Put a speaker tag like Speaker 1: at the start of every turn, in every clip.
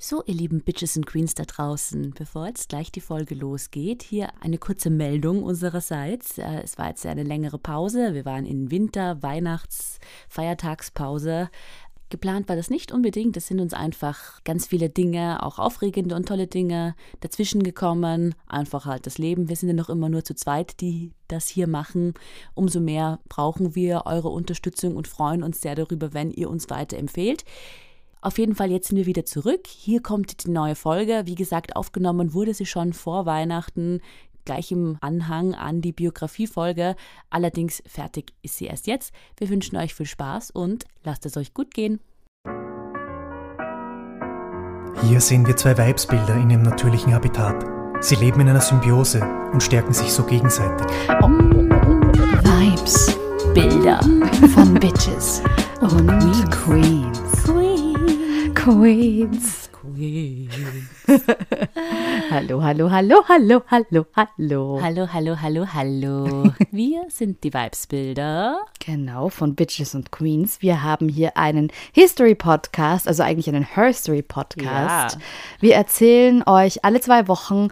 Speaker 1: So, ihr lieben Bitches und Queens da draußen, bevor jetzt gleich die Folge losgeht, hier eine kurze Meldung unsererseits. Äh, es war jetzt eine längere Pause. Wir waren in Winter-, Weihnachts-, Feiertagspause. Geplant war das nicht unbedingt. Es sind uns einfach ganz viele Dinge, auch aufregende und tolle Dinge dazwischen gekommen. Einfach halt das Leben. Wir sind ja noch immer nur zu zweit, die das hier machen. Umso mehr brauchen wir eure Unterstützung und freuen uns sehr darüber, wenn ihr uns weiterempfehlt. Auf jeden Fall, jetzt sind wir wieder zurück. Hier kommt die neue Folge. Wie gesagt, aufgenommen wurde sie schon vor Weihnachten, gleich im Anhang an die Biografiefolge. Allerdings fertig ist sie erst jetzt. Wir wünschen euch viel Spaß und lasst es euch gut gehen.
Speaker 2: Hier sehen wir zwei Weibsbilder in ihrem natürlichen Habitat. Sie leben in einer Symbiose und stärken sich so gegenseitig.
Speaker 1: Vibes, Bilder von Bitches und Queens.
Speaker 3: Queens. Queens. hallo, hallo, hallo, hallo, hallo, hallo.
Speaker 1: Hallo, hallo, hallo, hallo. Wir sind die Vibesbilder.
Speaker 3: Genau, von Bitches und Queens. Wir haben hier einen History Podcast, also eigentlich einen Herstory Podcast. Ja. Wir erzählen euch alle zwei Wochen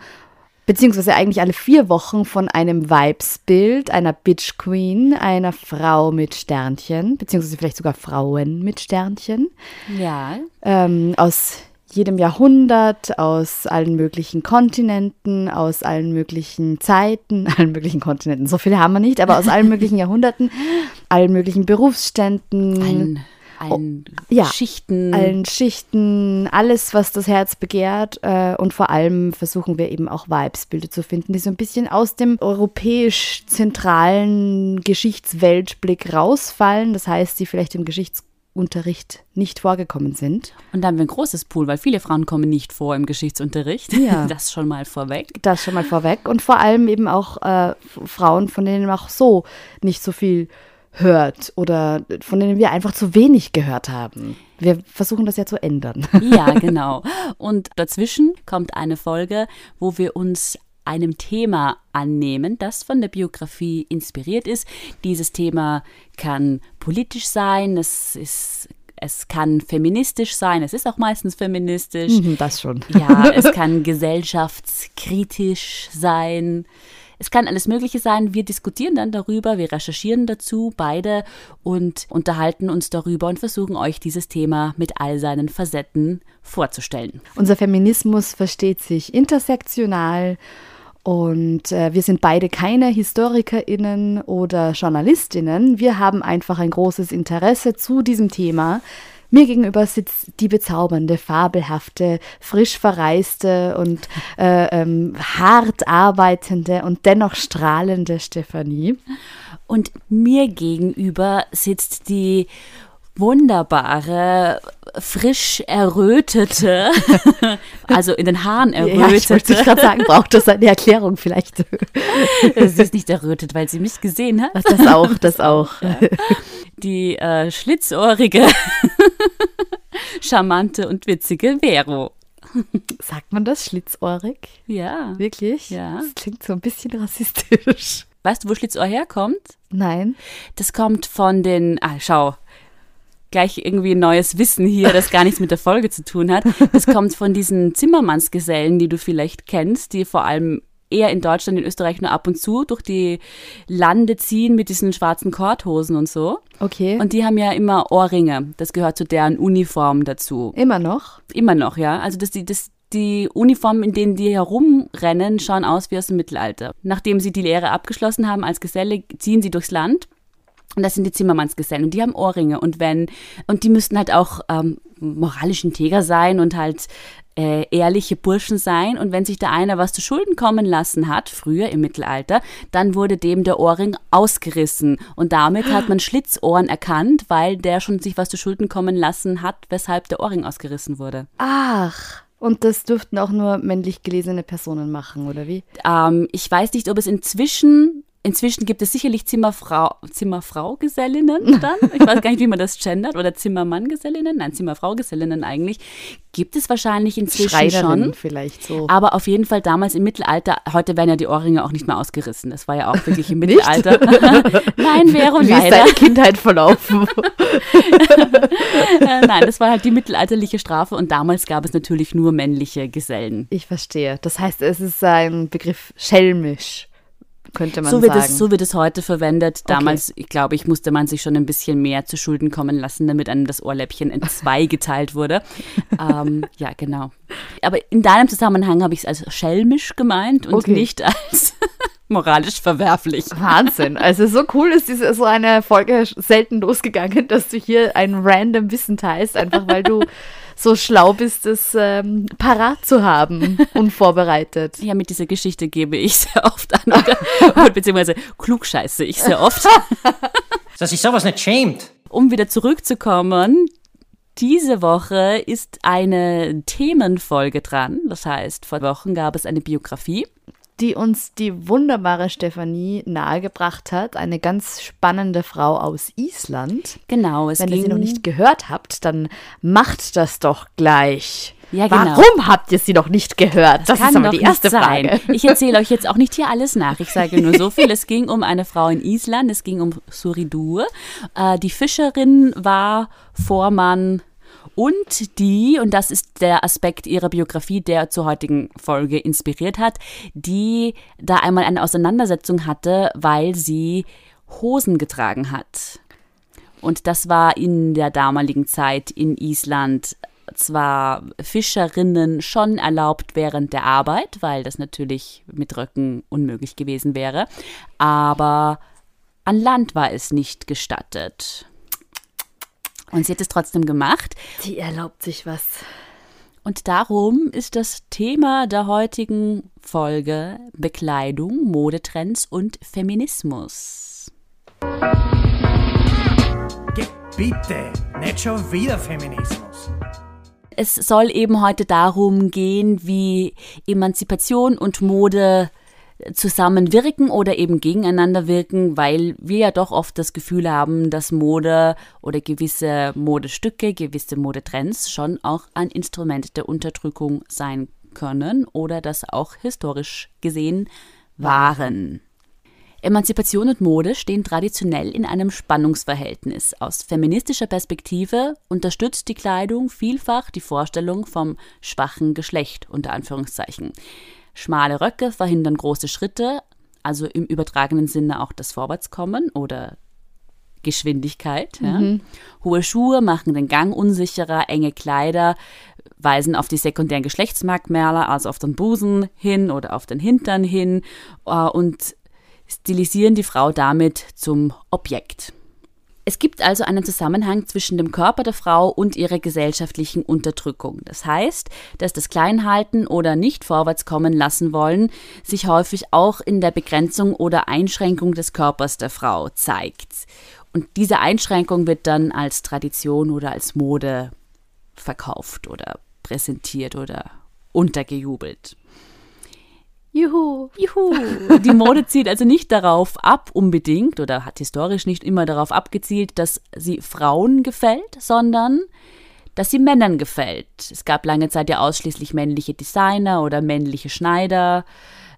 Speaker 3: beziehungsweise eigentlich alle vier Wochen von einem Vibesbild, einer Bitch Queen, einer Frau mit Sternchen, beziehungsweise vielleicht sogar Frauen mit Sternchen.
Speaker 1: Ja.
Speaker 3: Ähm, aus jedem Jahrhundert, aus allen möglichen Kontinenten, aus allen möglichen Zeiten, allen möglichen Kontinenten, so viele haben wir nicht, aber aus allen möglichen Jahrhunderten, allen möglichen Berufsständen.
Speaker 1: Allen allen oh, ja, Schichten.
Speaker 3: Allen Schichten, alles, was das Herz begehrt. Äh, und vor allem versuchen wir eben auch Vibesbilder zu finden, die so ein bisschen aus dem europäisch-zentralen Geschichtsweltblick rausfallen. Das heißt, die vielleicht im Geschichtsunterricht nicht vorgekommen sind.
Speaker 1: Und da haben wir ein großes Pool, weil viele Frauen kommen nicht vor im Geschichtsunterricht.
Speaker 3: Ja.
Speaker 1: Das schon mal vorweg.
Speaker 3: Das schon mal vorweg. Und vor allem eben auch äh, Frauen, von denen auch so nicht so viel hört oder von denen wir einfach zu wenig gehört haben. Wir versuchen das ja zu ändern.
Speaker 1: Ja, genau. Und dazwischen kommt eine Folge, wo wir uns einem Thema annehmen, das von der Biografie inspiriert ist. Dieses Thema kann politisch sein, es ist es kann feministisch sein, es ist auch meistens feministisch.
Speaker 3: Mhm, das schon.
Speaker 1: Ja, es kann gesellschaftskritisch sein. Es kann alles Mögliche sein. Wir diskutieren dann darüber, wir recherchieren dazu beide und unterhalten uns darüber und versuchen euch dieses Thema mit all seinen Facetten vorzustellen.
Speaker 3: Unser Feminismus versteht sich intersektional. Und äh, wir sind beide keine HistorikerInnen oder JournalistInnen. Wir haben einfach ein großes Interesse zu diesem Thema, mir gegenüber sitzt die bezaubernde, fabelhafte, frisch verreiste und äh, ähm, hart arbeitende und dennoch strahlende Stefanie.
Speaker 1: Und mir gegenüber sitzt die wunderbare, frisch errötete, also in den Haaren errötete. Ja, ich
Speaker 3: wollte gerade sagen, braucht das eine Erklärung vielleicht?
Speaker 1: sie ist nicht errötet, weil sie mich gesehen hat.
Speaker 3: Das auch, das auch.
Speaker 1: Die äh, schlitzohrige, charmante und witzige Vero.
Speaker 3: Sagt man das, schlitzohrig?
Speaker 1: Ja.
Speaker 3: Wirklich?
Speaker 1: Ja.
Speaker 3: Das klingt so ein bisschen rassistisch.
Speaker 1: Weißt du, wo Schlitzohr herkommt?
Speaker 3: Nein.
Speaker 1: Das kommt von den, ah, schau, gleich irgendwie neues Wissen hier, das gar nichts mit der Folge zu tun hat. Das kommt von diesen Zimmermannsgesellen, die du vielleicht kennst, die vor allem eher in Deutschland, in Österreich nur ab und zu durch die Lande ziehen mit diesen schwarzen Korthosen und so.
Speaker 3: Okay.
Speaker 1: Und die haben ja immer Ohrringe. Das gehört zu deren Uniform dazu.
Speaker 3: Immer noch?
Speaker 1: Immer noch, ja. Also das, das, die Uniformen, in denen die herumrennen, schauen aus wie aus dem Mittelalter. Nachdem sie die Lehre abgeschlossen haben als Geselle, ziehen sie durchs Land und das sind die Zimmermannsgesellen und die haben Ohrringe und wenn, und die müssten halt auch ähm, moralisch integer sein und halt äh, ehrliche Burschen sein. Und wenn sich da einer was zu Schulden kommen lassen hat, früher im Mittelalter, dann wurde dem der Ohrring ausgerissen. Und damit hat man Schlitzohren erkannt, weil der schon sich was zu Schulden kommen lassen hat, weshalb der Ohrring ausgerissen wurde.
Speaker 3: Ach. Und das dürften auch nur männlich gelesene Personen machen, oder wie?
Speaker 1: Ähm, ich weiß nicht, ob es inzwischen Inzwischen gibt es sicherlich Zimmerfrau, Zimmerfrau-Gesellinnen dann. Ich weiß gar nicht, wie man das gendert. Oder Zimmermann-Gesellinnen. Nein, Zimmerfrau-Gesellinnen eigentlich. Gibt es wahrscheinlich inzwischen schon.
Speaker 3: vielleicht so.
Speaker 1: Aber auf jeden Fall damals im Mittelalter. Heute werden ja die Ohrringe auch nicht mehr ausgerissen. Das war ja auch wirklich im Mittelalter. Nein, wäre und
Speaker 3: Wie ist
Speaker 1: leider.
Speaker 3: deine Kindheit verlaufen?
Speaker 1: Äh, Nein, das war halt die mittelalterliche Strafe. Und damals gab es natürlich nur männliche Gesellen.
Speaker 3: ich verstehe. Das heißt, es ist ein Begriff schelmisch, könnte man
Speaker 1: So wird,
Speaker 3: sagen.
Speaker 1: es, so wird es heute verwendet. Damals, ich glaube ich, musste man sich schon ein bisschen mehr zu Schulden kommen lassen, damit einem das Ohrläppchen in zwei geteilt wurde. ähm, ja, genau. Aber in deinem Zusammenhang habe ich es als schelmisch gemeint und
Speaker 3: Okay.
Speaker 1: nicht als moralisch verwerflich.
Speaker 3: Wahnsinn. Also so cool ist diese, so eine Folge selten losgegangen, dass du hier ein random Wissen teilst, einfach weil du so schlau bist, es ähm, parat zu haben, unvorbereitet.
Speaker 1: Ja, mit dieser Geschichte gebe ich sehr oft an, oder, beziehungsweise klugscheiße ich sehr oft.
Speaker 4: Dass sich sowas nicht schämt.
Speaker 1: Um wieder zurückzukommen, diese Woche ist eine Themenfolge dran. Das heißt, vor Wochen gab es eine Biografie.
Speaker 3: Die uns die wunderbare Stefanie nahegebracht hat, eine ganz spannende Frau aus Island.
Speaker 1: Genau, es
Speaker 3: Wenn ihr sie noch nicht gehört habt, dann macht das doch gleich.
Speaker 1: Ja, genau.
Speaker 3: Warum habt ihr sie noch nicht gehört? Das,
Speaker 1: kann
Speaker 3: ist aber die erste. Frage.
Speaker 1: Ich erzähle euch jetzt auch nicht hier alles nach. Ich sage nur so viel. Es ging um eine Frau in Island. Es ging um Suridur. Äh, die Fischerin war Vormann und die, und das ist der Aspekt ihrer Biografie, der zur heutigen Folge inspiriert hat, die da einmal eine Auseinandersetzung hatte, weil sie Hosen getragen hat. Und das war in der damaligen Zeit in Island zwar Fischerinnen schon erlaubt während der Arbeit, weil das natürlich mit Röcken unmöglich gewesen wäre, aber an Land war es nicht gestattet. Und sie hat es trotzdem gemacht.
Speaker 3: Die erlaubt sich was.
Speaker 1: Und darum ist das Thema der heutigen Folge Bekleidung, Modetrends und Feminismus.
Speaker 2: Bitte, nicht schon wieder Feminismus.
Speaker 1: Es soll eben heute darum gehen, wie Emanzipation und Mode zusammenwirken oder eben gegeneinander wirken, weil wir ja doch oft das Gefühl haben, dass Mode oder gewisse Modestücke, gewisse Modetrends schon auch ein Instrument der Unterdrückung sein können oder das auch historisch gesehen waren. Emanzipation und Mode stehen traditionell in einem Spannungsverhältnis. Aus feministischer Perspektive unterstützt die Kleidung vielfach die Vorstellung vom schwachen Geschlecht unter Anführungszeichen. Schmale Röcke verhindern große Schritte, also im übertragenen Sinne auch das Vorwärtskommen oder Geschwindigkeit. Ja. Hohe Schuhe machen den Gang unsicherer, enge Kleider weisen auf die sekundären Geschlechtsmerkmale, also auf den Busen hin oder auf den Hintern hin äh, und stilisieren die Frau damit zum Objekt. Es gibt also einen Zusammenhang zwischen dem Körper der Frau und ihrer gesellschaftlichen Unterdrückung. Das heißt, dass das Kleinhalten oder nicht vorwärtskommen lassen wollen sich häufig auch in der Begrenzung oder Einschränkung des Körpers der Frau zeigt. Und diese Einschränkung wird dann als Tradition oder als Mode verkauft oder präsentiert oder untergejubelt.
Speaker 3: Juhu.
Speaker 1: Juhu. Die Mode zielt also nicht darauf ab, unbedingt, oder hat historisch nicht immer darauf abgezielt, dass sie Frauen gefällt, sondern dass sie Männern gefällt. Es gab lange Zeit ja ausschließlich männliche Designer oder männliche Schneider,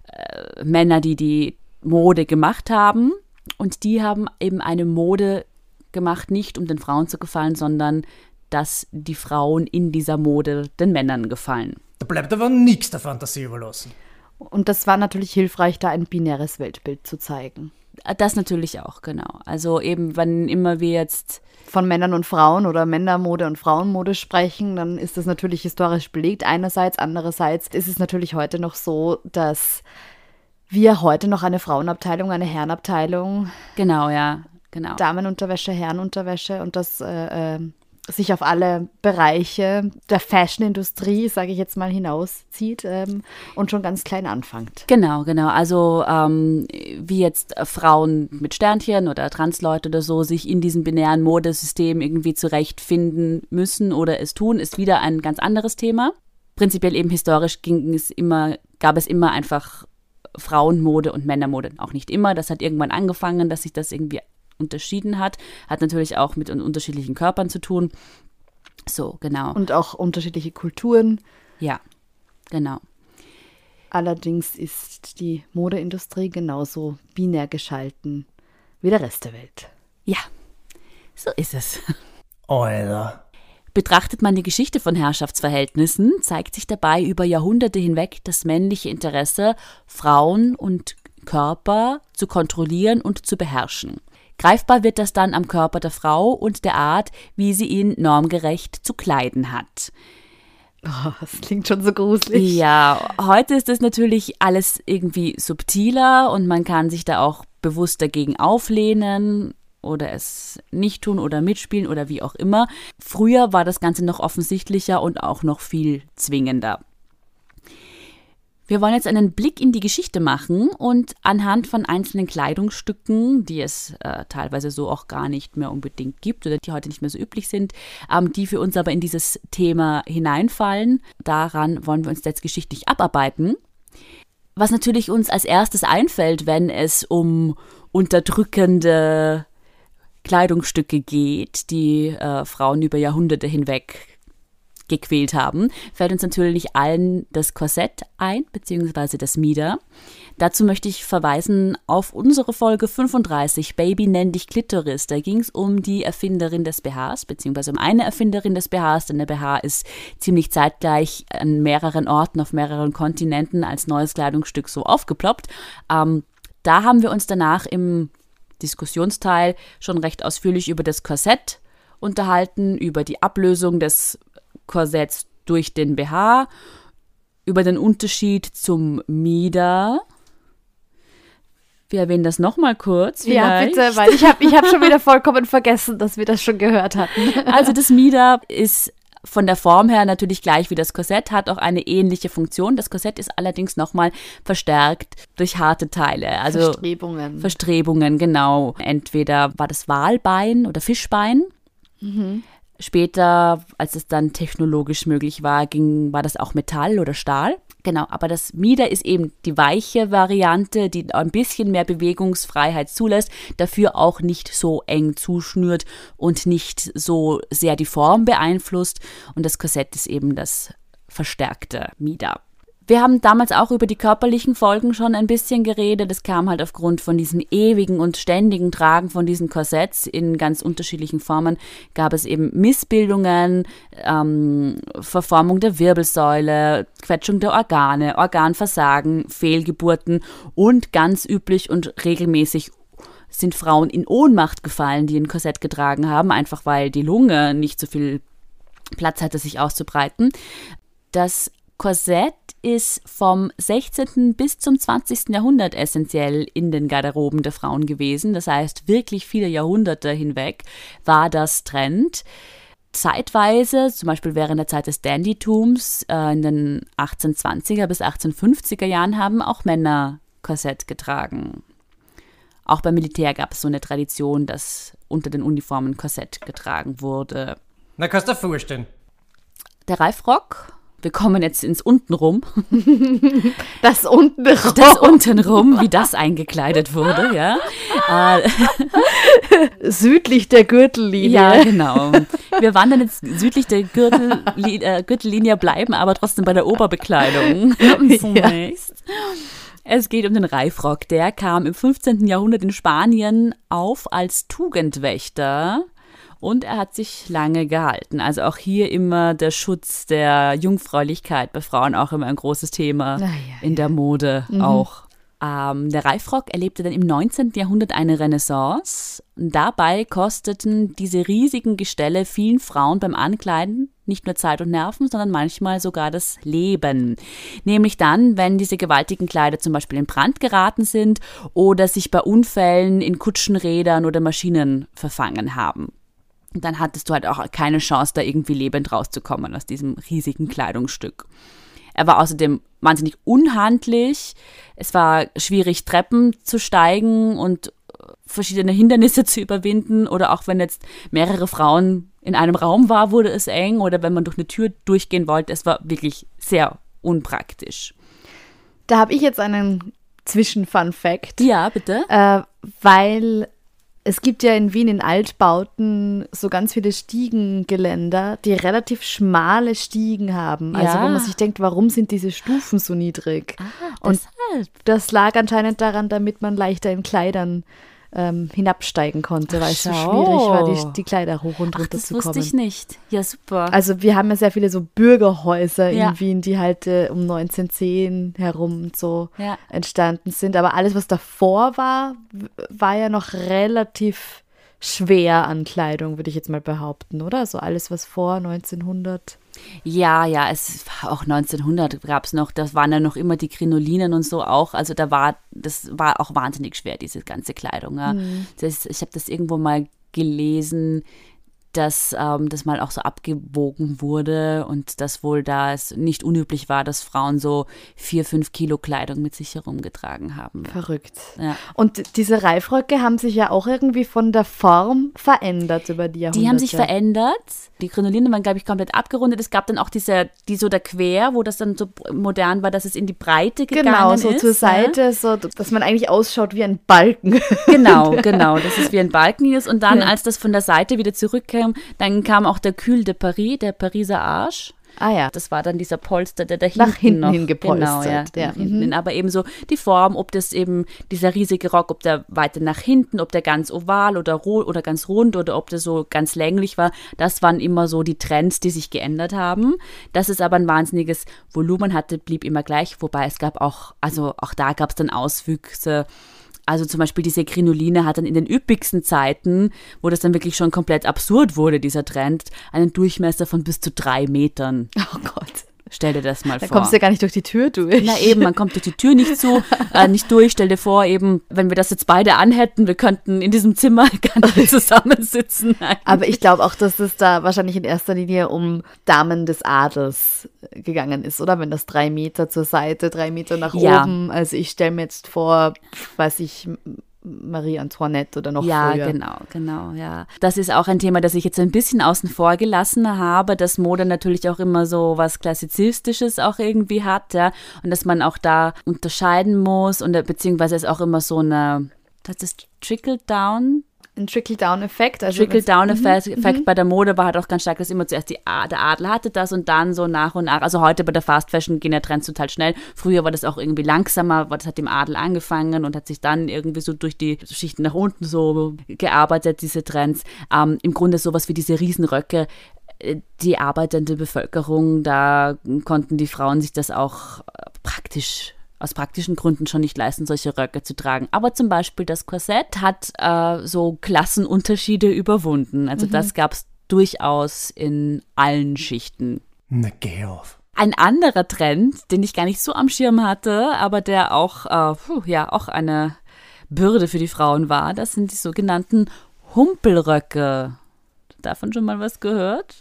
Speaker 1: äh, Männer, die die Mode gemacht haben. Und die haben eben eine Mode gemacht, nicht um den Frauen zu gefallen, sondern dass die Frauen in dieser Mode den Männern gefallen.
Speaker 2: Da bleibt aber nichts der Fantasie überlassen.
Speaker 3: Und das war natürlich hilfreich, da ein binäres Weltbild zu zeigen.
Speaker 1: Das natürlich auch, genau. Also eben, wann immer wir jetzt
Speaker 3: Von Männern und Frauen oder Männermode und Frauenmode sprechen, dann ist das natürlich historisch belegt einerseits. Andererseits ist es natürlich heute noch so, dass wir heute noch eine Frauenabteilung, eine Herrenabteilung,
Speaker 1: Genau, ja, genau.
Speaker 3: Damenunterwäsche, Herrenunterwäsche und das äh, äh, sich auf alle Bereiche der Fashionindustrie, sage ich jetzt mal, hinauszieht ähm, und schon ganz klein anfängt.
Speaker 1: Genau, genau. Also ähm, wie jetzt äh, Frauen mit Sternchen oder Transleute oder so sich in diesem binären Modesystem irgendwie zurechtfinden müssen oder es tun, ist wieder ein ganz anderes Thema. Prinzipiell eben historisch ging es immer, gab es immer einfach Frauenmode und Männermode. Auch nicht immer. Das hat irgendwann angefangen, dass sich das irgendwie unterschieden hat. Hat natürlich auch mit unterschiedlichen Körpern zu tun. So, genau.
Speaker 3: Und auch unterschiedliche Kulturen.
Speaker 1: Ja, genau.
Speaker 3: Allerdings ist die Modeindustrie genauso binär geschalten wie der Rest der Welt.
Speaker 1: Ja, so ist es.
Speaker 4: Alter.
Speaker 1: Betrachtet man die Geschichte von Herrschaftsverhältnissen, zeigt sich dabei über Jahrhunderte hinweg das männliche Interesse, Frauen und Körper zu kontrollieren und zu beherrschen. Greifbar wird das dann am Körper der Frau und der Art, wie sie ihn normgerecht zu kleiden hat.
Speaker 3: Oh, das klingt schon so gruselig.
Speaker 1: Ja, heute ist es natürlich alles irgendwie subtiler und man kann sich da auch bewusst dagegen auflehnen oder es nicht tun oder mitspielen oder wie auch immer. Früher war das Ganze noch offensichtlicher und auch noch viel zwingender. Wir wollen jetzt einen Blick in die Geschichte machen und anhand von einzelnen Kleidungsstücken, die es äh, teilweise so auch gar nicht mehr unbedingt gibt oder die heute nicht mehr so üblich sind, ähm, die für uns aber in dieses Thema hineinfallen, daran wollen wir uns jetzt geschichtlich abarbeiten. Was natürlich uns als erstes einfällt, wenn es um unterdrückende Kleidungsstücke geht, die äh, Frauen über Jahrhunderte hinweg gequält haben, fällt uns natürlich allen das Korsett ein, beziehungsweise das Mieder. Dazu möchte ich verweisen auf unsere Folge 35, Baby nenn dich Klitoris. Da ging es um die Erfinderin des BHs, beziehungsweise um eine Erfinderin des BHs, denn der BH ist ziemlich zeitgleich an mehreren Orten, auf mehreren Kontinenten als neues Kleidungsstück so aufgeploppt. Ähm, da haben wir uns danach im Diskussionsteil schon recht ausführlich über das Korsett unterhalten, über die Ablösung des Korsetts durch den BH, über den Unterschied zum Mieder. Wir erwähnen das nochmal kurz.
Speaker 3: Vielleicht. Ja, bitte, weil ich habe ich hab schon wieder vollkommen vergessen, dass wir das schon gehört hatten.
Speaker 1: Also das Mieder ist von der Form her natürlich gleich wie das Korsett, hat auch eine ähnliche Funktion. Das Korsett ist allerdings nochmal verstärkt durch harte Teile. Also
Speaker 3: Verstrebungen.
Speaker 1: Verstrebungen, genau. Entweder war das Walbein oder Fischbein. Mhm. Später, als es dann technologisch möglich war, ging, war das auch Metall oder Stahl. Genau, aber das Mieder ist eben die weiche Variante, die ein bisschen mehr Bewegungsfreiheit zulässt, dafür auch nicht so eng zuschnürt und nicht so sehr die Form beeinflusst. Und das Korsett ist eben das verstärkte Mieder. Wir haben damals auch über die körperlichen Folgen schon ein bisschen geredet. Es kam halt aufgrund von diesem ewigen und ständigen Tragen von diesen Korsetts in ganz unterschiedlichen Formen, gab es eben Missbildungen, ähm, Verformung der Wirbelsäule, Quetschung der Organe, Organversagen, Fehlgeburten und ganz üblich und regelmäßig sind Frauen in Ohnmacht gefallen, die ein Korsett getragen haben, einfach weil die Lunge nicht so viel Platz hatte, sich auszubreiten. Das Korsett ist vom 16. bis zum 20. Jahrhundert essentiell in den Garderoben der Frauen gewesen. Das heißt, wirklich viele Jahrhunderte hinweg war das Trend. Zeitweise, zum Beispiel während der Zeit des Dandytums äh, in den 1820er bis 1850er Jahren, haben auch Männer Korsett getragen. Auch beim Militär gab es so eine Tradition, dass unter den Uniformen Korsett getragen wurde.
Speaker 4: Na, kannst du dir vorstellen.
Speaker 1: Der Reifrock wir kommen jetzt ins Untenrum.
Speaker 3: Das Untenrum.
Speaker 1: Das Untenrum, wie das eingekleidet wurde, ja.
Speaker 3: Südlich der Gürtellinie.
Speaker 1: Ja, genau. Wir wandern jetzt südlich der Gürtel, äh, Gürtellinie, bleiben aber trotzdem bei der Oberbekleidung. Zunächst. Ja. Es geht um den Reifrock. Der kam im 15. Jahrhundert in Spanien auf als Tugendwächter und er hat sich lange gehalten. Also auch hier immer der Schutz der Jungfräulichkeit bei Frauen auch immer ein großes Thema ja, in der Mode mhm. auch. Ähm, der Reifrock erlebte dann im 19. Jahrhundert eine Renaissance. Dabei kosteten diese riesigen Gestelle vielen Frauen beim Ankleiden nicht nur Zeit und Nerven, sondern manchmal sogar das Leben. Nämlich dann, wenn diese gewaltigen Kleider zum Beispiel in Brand geraten sind oder sich bei Unfällen in Kutschenrädern oder Maschinen verfangen haben dann hattest du halt auch keine Chance, da irgendwie lebend rauszukommen aus diesem riesigen Kleidungsstück. Er war außerdem wahnsinnig unhandlich. Es war schwierig, Treppen zu steigen und verschiedene Hindernisse zu überwinden. Oder auch wenn jetzt mehrere Frauen in einem Raum war, wurde es eng. Oder wenn man durch eine Tür durchgehen wollte. Es war wirklich sehr unpraktisch.
Speaker 3: Da habe ich jetzt einen Zwischen-Fun Fact.
Speaker 1: Ja, bitte.
Speaker 3: Äh, weil es gibt ja in Wien in Altbauten so ganz viele Stiegengeländer, die relativ schmale Stiegen haben. Also
Speaker 1: Ja.
Speaker 3: wo man sich denkt, warum sind diese Stufen so niedrig? Und
Speaker 1: deshalb.
Speaker 3: das lag anscheinend daran, damit man leichter in Kleidern ähm, hinabsteigen konnte, weil es so schwierig war, die, die Kleider hoch und
Speaker 1: Ach,
Speaker 3: runter
Speaker 1: das
Speaker 3: zu
Speaker 1: wusste
Speaker 3: kommen.
Speaker 1: ich nicht. Ja, super.
Speaker 3: Also wir haben ja sehr viele so Bürgerhäuser
Speaker 1: Ja.
Speaker 3: in Wien, die halt äh, um 1910 herum und so
Speaker 1: Ja.
Speaker 3: entstanden sind. Aber alles, was davor war, war ja noch relativ schwer an Kleidung, würde ich jetzt mal behaupten, oder? So alles, was vor 1900.
Speaker 1: Ja, ja, es war auch 1900 gab es noch, da waren ja noch immer die Krinolinen und so auch. Also da war, das war auch wahnsinnig schwer, diese ganze Kleidung. Ja. Das, ich habe das irgendwo mal gelesen, dass ähm, das mal auch so abgewogen wurde und dass wohl da es nicht unüblich war, dass Frauen so vier, fünf Kilo Kleidung mit sich herumgetragen haben.
Speaker 3: Verrückt.
Speaker 1: Ja.
Speaker 3: Und diese Reifröcke haben sich ja auch irgendwie von der Form verändert über die Jahrhunderte.
Speaker 1: Die haben sich verändert. Die Krinolinen waren, glaube ich, komplett abgerundet. Es gab dann auch diese, die so da quer, wo das dann so modern war, dass es in die Breite gegangen
Speaker 3: Genau,
Speaker 1: ist.
Speaker 3: so zur? Seite, so dass man eigentlich ausschaut wie ein Balken.
Speaker 1: Genau, genau, dass es wie ein Balken ist. Und dann, als das von der Seite wieder zurückkam, dann kam auch der Cul de Paris, der Pariser Arsch.
Speaker 3: ah ja.
Speaker 1: Das war dann dieser Polster, der da hinten
Speaker 3: hinten
Speaker 1: noch,
Speaker 3: hin gepolstert,
Speaker 1: Genau, ja,
Speaker 3: ja.
Speaker 1: hinten hin. Aber eben so die Form, ob das eben dieser riesige Rock, ob der weiter nach hinten, ob der ganz oval oder oder ganz rund oder ob der so ganz länglich war, das waren immer so die Trends, die sich geändert haben. Dass es aber ein wahnsinniges Volumen hatte, blieb immer gleich. Wobei es gab auch, also auch da gab es dann Auswüchse. Also zum Beispiel diese Krinoline hat dann in den üppigsten Zeiten, wo das dann wirklich schon komplett absurd wurde, dieser Trend, einen Durchmesser von bis zu drei Metern.
Speaker 3: Oh Gott.
Speaker 1: Stell dir das mal
Speaker 3: Da
Speaker 1: vor.
Speaker 3: kommst du ja gar nicht durch die Tür durch.
Speaker 1: Na eben, man kommt durch die Tür nicht zu, äh, nicht durch. Stell dir vor, eben, wenn wir das jetzt beide anhätten, wir könnten in diesem Zimmer gar nicht zusammensitzen.
Speaker 3: Aber ich glaube auch, dass es da wahrscheinlich in erster Linie um Damen des Adels gegangen ist, oder? Wenn das drei Meter zur Seite, drei Meter nach
Speaker 1: Ja.
Speaker 3: oben. Also ich stelle mir jetzt vor, weiß ich, Marie Antoinette oder noch
Speaker 1: ja,
Speaker 3: früher.
Speaker 1: genau, genau, ja. Das ist auch ein Thema, das ich jetzt ein bisschen außen vor gelassen habe, dass Mode natürlich auch immer so was Klassizistisches auch irgendwie hat, ja. Und dass man auch da unterscheiden muss und äh, beziehungsweise es auch immer so eine, das ist Trickle-Down
Speaker 3: Ein Trickle-Down-Effekt. Also
Speaker 1: Trickle-Down-Effekt
Speaker 3: Mhm,
Speaker 1: bei der Mode war halt auch ganz stark, dass immer zuerst die der Adel hatte das und dann so nach und nach. Also heute bei der Fast Fashion gehen ja Trends total schnell. Früher war das auch irgendwie langsamer, weil das hat dem Adel angefangen und hat sich dann irgendwie so durch die Schichten nach unten so gearbeitet, diese Trends. Ähm, Im Grunde sowas wie diese Riesenröcke. äh, Die arbeitende Bevölkerung, da konnten die Frauen sich das auch äh, praktisch aus praktischen Gründen schon nicht leisten, solche Röcke zu tragen. Aber zum Beispiel das Korsett hat äh, so Klassenunterschiede überwunden. Also das gab es durchaus in allen Schichten.
Speaker 2: Na, geh auf.
Speaker 1: Ein anderer Trend, den ich gar nicht so am Schirm hatte, aber der auch, äh, puh, ja, auch eine Bürde für die Frauen war, das sind die sogenannten Humpelröcke. Davon schon mal was gehört?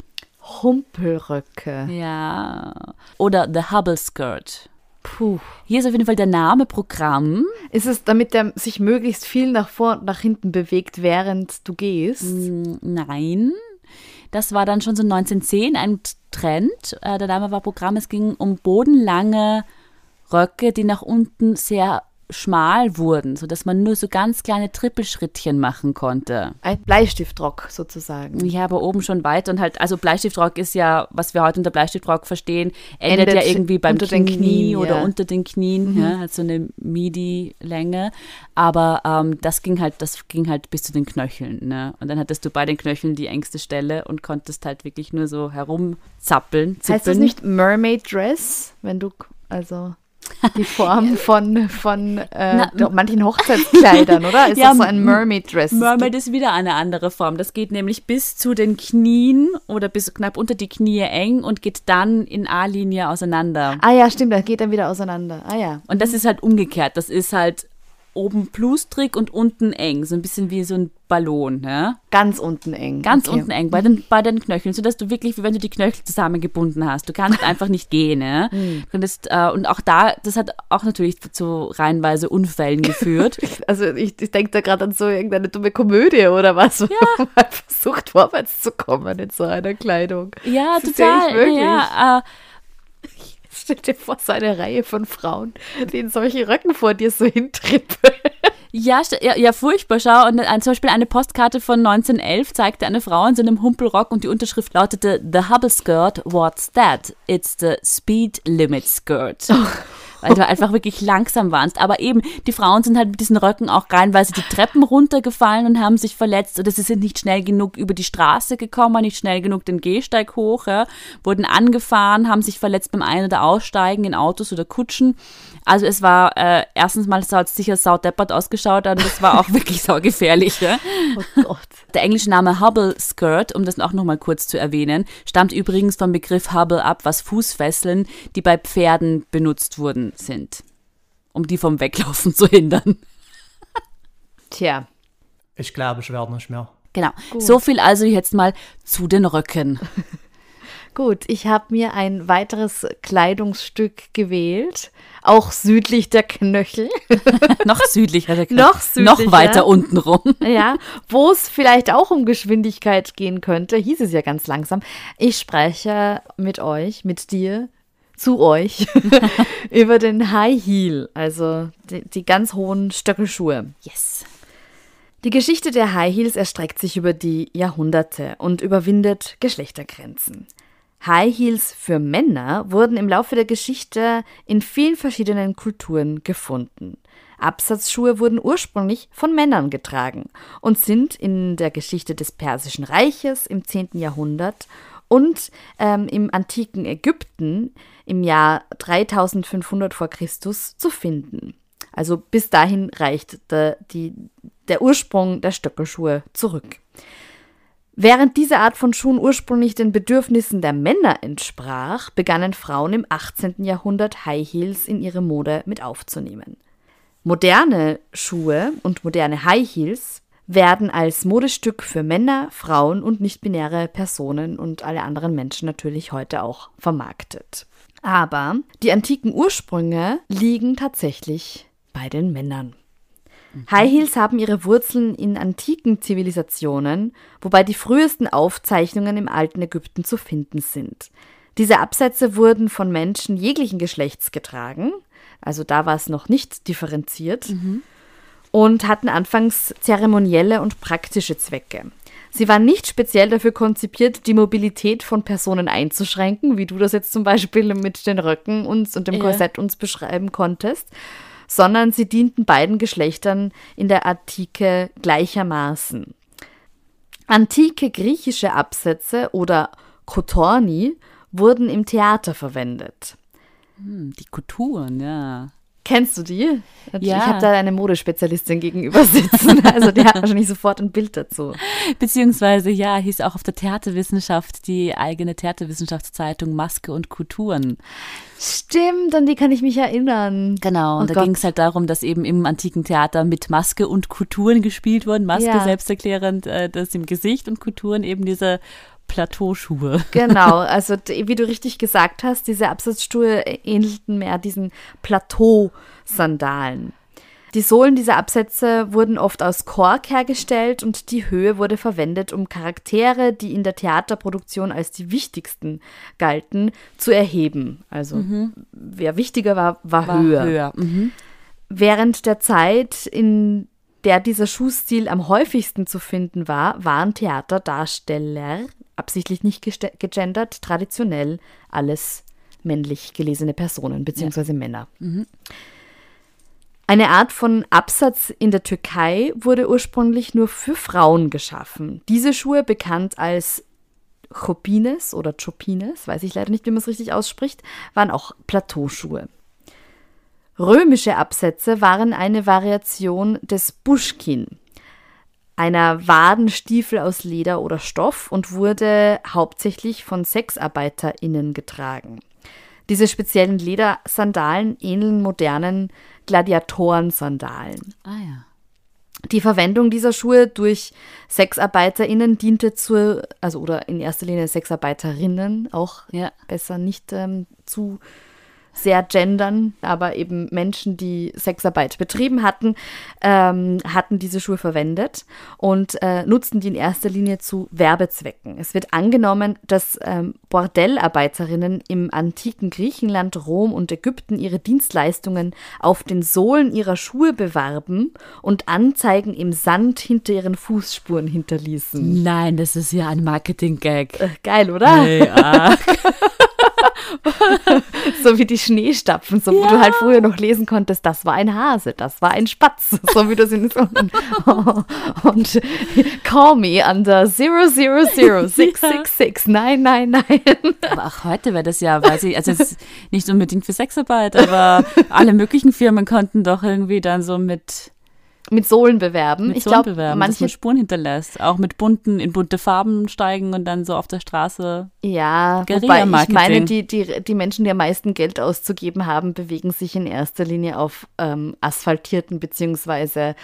Speaker 3: Humpelröcke.
Speaker 1: Ja. Oder the Hubble Skirt.
Speaker 3: Puh.
Speaker 1: Hier ist auf jeden Fall der Name Programm.
Speaker 3: Ist es, damit der sich möglichst viel nach vor und nach hinten bewegt, während du gehst?
Speaker 1: Mm, Nein. Das war dann schon so 1910 ein Trend. Äh, Der Name war Programm. Es ging um bodenlange Röcke, die nach unten sehr schmal wurden, sodass man nur so ganz kleine Trippelschrittchen machen konnte.
Speaker 3: Ein Bleistiftrock sozusagen.
Speaker 1: Ja, aber oben schon weit und halt, also Bleistiftrock ist ja, was wir heute unter Bleistiftrock verstehen, endet,
Speaker 3: Endet
Speaker 1: ja irgendwie beim Knie
Speaker 3: den Knien,
Speaker 1: oder
Speaker 3: ja.
Speaker 1: unter den Knien, ja, hat so eine Midi-Länge. Aber ähm, das ging halt, das ging halt bis zu den Knöcheln, ne? Und dann hattest du bei den Knöcheln die engste Stelle und konntest halt wirklich nur so herumzappeln.
Speaker 3: Heißt das
Speaker 1: zippeln.
Speaker 3: nicht Mermaid Dress, wenn du, also die Form von, von äh,
Speaker 1: Na,
Speaker 3: manchen Hochzeitskleidern, oder? Ist
Speaker 1: Ja,
Speaker 3: das so ein
Speaker 1: m-
Speaker 3: Mermaid
Speaker 1: ist wieder eine andere Form. Das geht nämlich bis zu den Knien oder bis knapp unter die Knie eng und geht dann in A-Linie auseinander.
Speaker 3: Ah ja, stimmt, das geht dann wieder auseinander. Ah ja.
Speaker 1: Und das ist halt umgekehrt. Das ist halt oben plustrig und unten eng. So ein bisschen wie so ein Ballon. Ja?
Speaker 3: Ganz unten eng.
Speaker 1: Ganz
Speaker 3: Okay.
Speaker 1: unten eng bei den, bei den Knöcheln, sodass du wirklich, wie wenn du die Knöchel zusammengebunden hast. Du kannst einfach nicht gehen. Ja?
Speaker 3: Hm.
Speaker 1: Du könntest, äh, und auch da, das hat auch natürlich zu reihenweise Unfällen geführt.
Speaker 3: Also ich, ich denke da gerade an so irgendeine dumme Komödie oder was, wo man versucht vorwärts zu kommen in so einer Kleidung.
Speaker 1: ja,
Speaker 3: Das ist ja
Speaker 1: total.
Speaker 3: echt möglich.
Speaker 1: ja, äh,
Speaker 3: Stell dir vor, so eine Reihe von Frauen, die in solche Röcken vor dir so hintrippeln.
Speaker 1: Ja, ja, ja, furchtbar. Schau, und ein, zum Beispiel eine Postkarte von 1911 zeigte eine Frau in so einem Humpelrock und die Unterschrift lautete The Hubble Skirt, what's that? It's the Speed Limit Skirt. Oh weil du einfach wirklich langsam warst. Aber eben, die Frauen sind halt mit diesen Röcken auch reihenweise die Treppen runtergefallen und haben sich verletzt oder sie sind nicht schnell genug über die Straße gekommen, nicht schnell genug den Gehsteig hoch, ja, wurden angefahren, haben sich verletzt beim Ein- oder Aussteigen in Autos oder Kutschen. Also es war äh, erstens mal es hat sicher saudeppert ausgeschaut und es war auch wirklich saugefährlich. Ja? Oh Gott. Der englische Name Hubble Skirt, um das auch nochmal kurz zu erwähnen, stammt übrigens vom Begriff Hubble ab, was Fußfesseln, die bei Pferden benutzt wurden, sind. Um die vom Weglaufen zu hindern.
Speaker 3: Tja.
Speaker 4: Ich glaube, ich werde nicht mehr.
Speaker 1: Genau. Gut. So viel also jetzt mal zu den Röcken.
Speaker 3: Gut, ich habe mir ein weiteres Kleidungsstück gewählt, auch südlich der Knöchel.
Speaker 1: noch südlicher der
Speaker 3: Knöchel. Noch südlicher.
Speaker 1: Noch weiter unten rum.
Speaker 3: ja, wo es vielleicht auch um Geschwindigkeit gehen könnte, hieß es ja ganz langsam. Ich spreche mit euch, mit dir, zu euch über den High Heel, also die, die ganz hohen Stöckelschuhe.
Speaker 1: Yes.
Speaker 3: Die Geschichte der High Heels erstreckt sich über die Jahrhunderte und überwindet Geschlechtergrenzen. High Heels für Männer wurden im Laufe der Geschichte in vielen verschiedenen Kulturen gefunden. Absatzschuhe wurden ursprünglich von Männern getragen und sind in der Geschichte des Persischen Reiches im 10. Jahrhundert und ähm, im antiken Ägypten im Jahr 3500 vor Christus zu finden. Also bis dahin reicht der, die, der Ursprung der Stöckelschuhe zurück. Während diese Art von Schuhen ursprünglich den Bedürfnissen der Männer entsprach, begannen Frauen im 18. Jahrhundert High Heels in ihre Mode mit aufzunehmen. Moderne Schuhe und moderne High Heels werden als Modestück für Männer, Frauen und nicht-binäre Personen und alle anderen Menschen natürlich heute auch vermarktet. Aber die antiken Ursprünge liegen tatsächlich bei den Männern. High Heels haben ihre Wurzeln in antiken Zivilisationen, wobei die frühesten Aufzeichnungen im alten Ägypten zu finden sind. Diese Absätze wurden von Menschen jeglichen Geschlechts getragen, also da war es noch nicht differenziert, mhm. Und hatten anfangs zeremonielle und praktische Zwecke. Sie waren nicht speziell dafür konzipiert, die Mobilität von Personen einzuschränken, wie du das jetzt zum Beispiel mit den Röcken uns und dem ja. Korsett uns beschreiben konntest, sondern sie dienten beiden Geschlechtern in der Antike gleichermaßen. Antike griechische Absätze oder Kotorni wurden im Theater verwendet.
Speaker 1: Hm, die Kulturen, ja.
Speaker 3: Kennst du die? Ja. Ich habe da eine Modespezialistin gegenüber sitzen. Also die hat wahrscheinlich sofort ein Bild dazu.
Speaker 1: Beziehungsweise, ja, hieß auch auf der Theaterwissenschaft die eigene Theaterwissenschaftszeitung Maske und Kulturen.
Speaker 3: Stimmt, an die kann ich mich erinnern.
Speaker 1: Genau, und oh da ging es halt darum, dass eben im antiken Theater mit Maske und Kulturen gespielt wurden. Maske ja. selbsterklärend, äh, das im Gesicht und Kulturen eben diese Plateauschuhe.
Speaker 3: Genau, also wie du richtig gesagt hast, diese Absatzschuhe ähnelten mehr diesen Plateausandalen. Die Sohlen dieser Absätze wurden oft aus Kork hergestellt und die Höhe wurde verwendet, um Charaktere, die in der Theaterproduktion als die wichtigsten galten, zu erheben. Also mhm. wer wichtiger war, war, war höher. höher. Mhm. Während der Zeit, in der dieser Schuhstil am häufigsten zu finden war, waren Theaterdarsteller absichtlich nicht gegendert, traditionell alles männlich gelesene Personen bzw. Ja. Männer. Mhm. Eine Art von Absatz in der Türkei wurde ursprünglich nur für Frauen geschaffen. Diese Schuhe, bekannt als Chopines oder Chopines, weiß ich leider nicht, wie man es richtig ausspricht, waren auch Plateauschuhe. Römische Absätze waren eine Variation des Buschkin einer Wadenstiefel aus Leder oder Stoff und wurde hauptsächlich von SexarbeiterInnen getragen. Diese speziellen Ledersandalen ähneln modernen Gladiatorensandalen.
Speaker 1: Ah ja.
Speaker 3: Die Verwendung dieser Schuhe durch SexarbeiterInnen diente zur, also oder in erster Linie Sexarbeiterinnen, auch ja. besser nicht ähm, zu sehr gendern, aber eben Menschen, die Sexarbeit betrieben hatten, ähm, hatten diese Schuhe verwendet und äh, nutzten die in erster Linie zu Werbezwecken. Es wird angenommen, dass ähm, Bordellarbeiterinnen im antiken Griechenland, Rom und Ägypten ihre Dienstleistungen auf den Sohlen ihrer Schuhe bewarben und Anzeigen im Sand hinter ihren Fußspuren hinterließen.
Speaker 1: Nein, das ist ja ein Marketing-Gag.
Speaker 3: Äh, geil, oder?
Speaker 1: Ah.
Speaker 3: so wie die Schneestapfen, so, wo du halt früher noch lesen konntest, das war ein Hase, das war ein Spatz, so wie du sie so und, und call me under 000666, nein, nein, nein.
Speaker 1: Aber auch heute wäre das ja, weiß ich, also es ist nicht unbedingt für Sexarbeit, aber alle möglichen Firmen konnten doch irgendwie dann so mit
Speaker 3: mit Sohlen bewerben.
Speaker 1: Mit
Speaker 3: ich
Speaker 1: Sohlen
Speaker 3: glaube,
Speaker 1: bewerben, dass
Speaker 3: manche
Speaker 1: man Spuren hinterlässt. Auch mit bunten, in bunte Farben steigen und dann so auf der Straße.
Speaker 3: Ja, wobei ich meine, die, die, die Menschen, die am meisten Geld auszugeben haben, bewegen sich in erster Linie auf ähm, asphaltierten beziehungsweise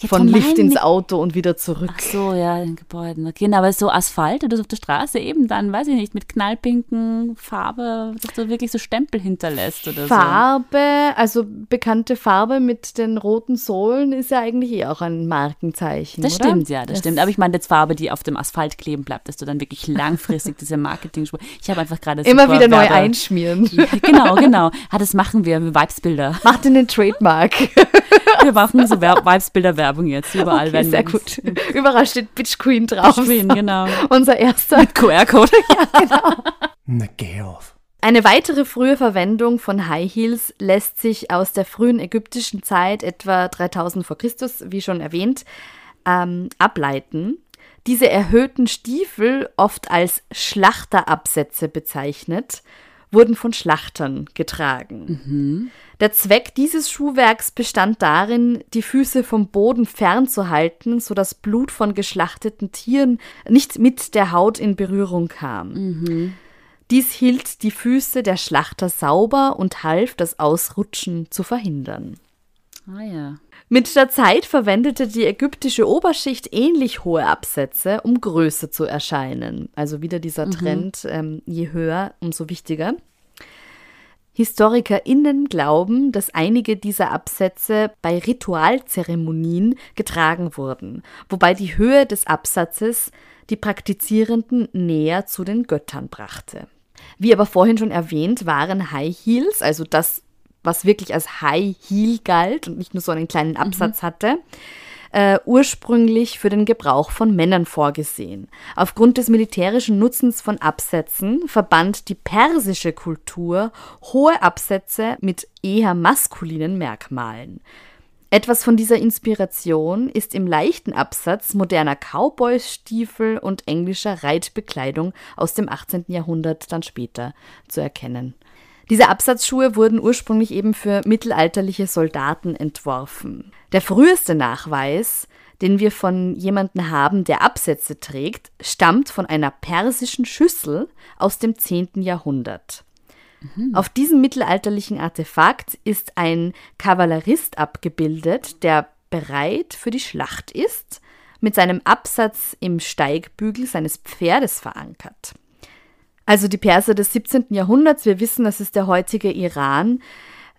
Speaker 1: Ja,
Speaker 3: von Lift ins Auto und wieder zurück.
Speaker 1: Ach so, ja, in Gebäuden. Okay, na, aber so Asphalt oder so auf der Straße eben dann, weiß ich nicht, mit knallpinken Farbe, dass du wirklich so Stempel hinterlässt oder
Speaker 3: Farbe, also bekannte Farbe mit den roten Sohlen ist ja eigentlich eh auch ein Markenzeichen.
Speaker 1: so. Das
Speaker 3: oder?
Speaker 1: stimmt, ja, das, stimmt. Aber ich meine jetzt Farbe, die auf dem Asphalt kleben bleibt, dass du dann wirklich langfristig diese marketing Ich habe einfach gerade
Speaker 3: immer wieder neu
Speaker 1: Werbe-
Speaker 3: einschmieren.
Speaker 1: Genau, genau. Ah, das machen wir, Vibesbilder.
Speaker 3: Macht in den Trademark.
Speaker 1: Wir machen so Wer- Vibesbilder-Werbung jetzt. Überall
Speaker 3: Okay,
Speaker 1: werden
Speaker 3: sehr gut. Überall steht Bitch Queen drauf.
Speaker 1: Screen, genau.
Speaker 3: Unser erster.
Speaker 1: QR-Code.
Speaker 2: Na, geh auf.
Speaker 3: Eine weitere frühe Verwendung von High Heels lässt sich aus der frühen ägyptischen Zeit, etwa 3000 vor Christus, wie schon erwähnt, ähm, ableiten. Diese erhöhten Stiefel, oft als Schlachterabsätze bezeichnet, wurden von Schlachtern getragen. Der Zweck dieses Schuhwerks bestand darin, die Füße vom Boden fernzuhalten, sodass Blut von geschlachteten Tieren nicht mit der Haut in Berührung kam. Dies hielt die Füße der Schlachter sauber und half, das Ausrutschen zu verhindern.
Speaker 1: Ah ja.
Speaker 3: Mit der Zeit verwendete die ägyptische Oberschicht ähnlich hohe Absätze, um größer zu erscheinen. Also wieder dieser Trend, ähm, je höher, umso wichtiger. HistorikerInnen glauben, dass einige dieser Absätze bei Ritualzeremonien getragen wurden, wobei die Höhe des Absatzes die Praktizierenden näher zu den Göttern brachte. Wie aber vorhin schon erwähnt, waren High Heels, also das, was wirklich als High Heel galt und nicht nur so einen kleinen Absatz hatte, äh, ursprünglich für den Gebrauch von Männern vorgesehen. Aufgrund des militärischen Nutzens von Absätzen verband die persische Kultur hohe Absätze mit eher maskulinen Merkmalen. Etwas von dieser Inspiration ist im leichten Absatz moderner Cowboy-Stiefel und englischer Reitbekleidung aus dem 18. Jahrhundert dann später zu erkennen. Diese Absatzschuhe wurden ursprünglich eben für mittelalterliche Soldaten entworfen. Der früheste Nachweis, den wir von jemandem haben, der Absätze trägt, stammt von einer persischen Schüssel aus dem 10. Jahrhundert. Auf diesem mittelalterlichen Artefakt ist ein Kavallerist abgebildet, der bereit für die Schlacht ist, mit seinem Absatz im Steigbügel seines Pferdes verankert. Also die Perser des 17. Jahrhunderts, wir wissen, das ist der heutige Iran,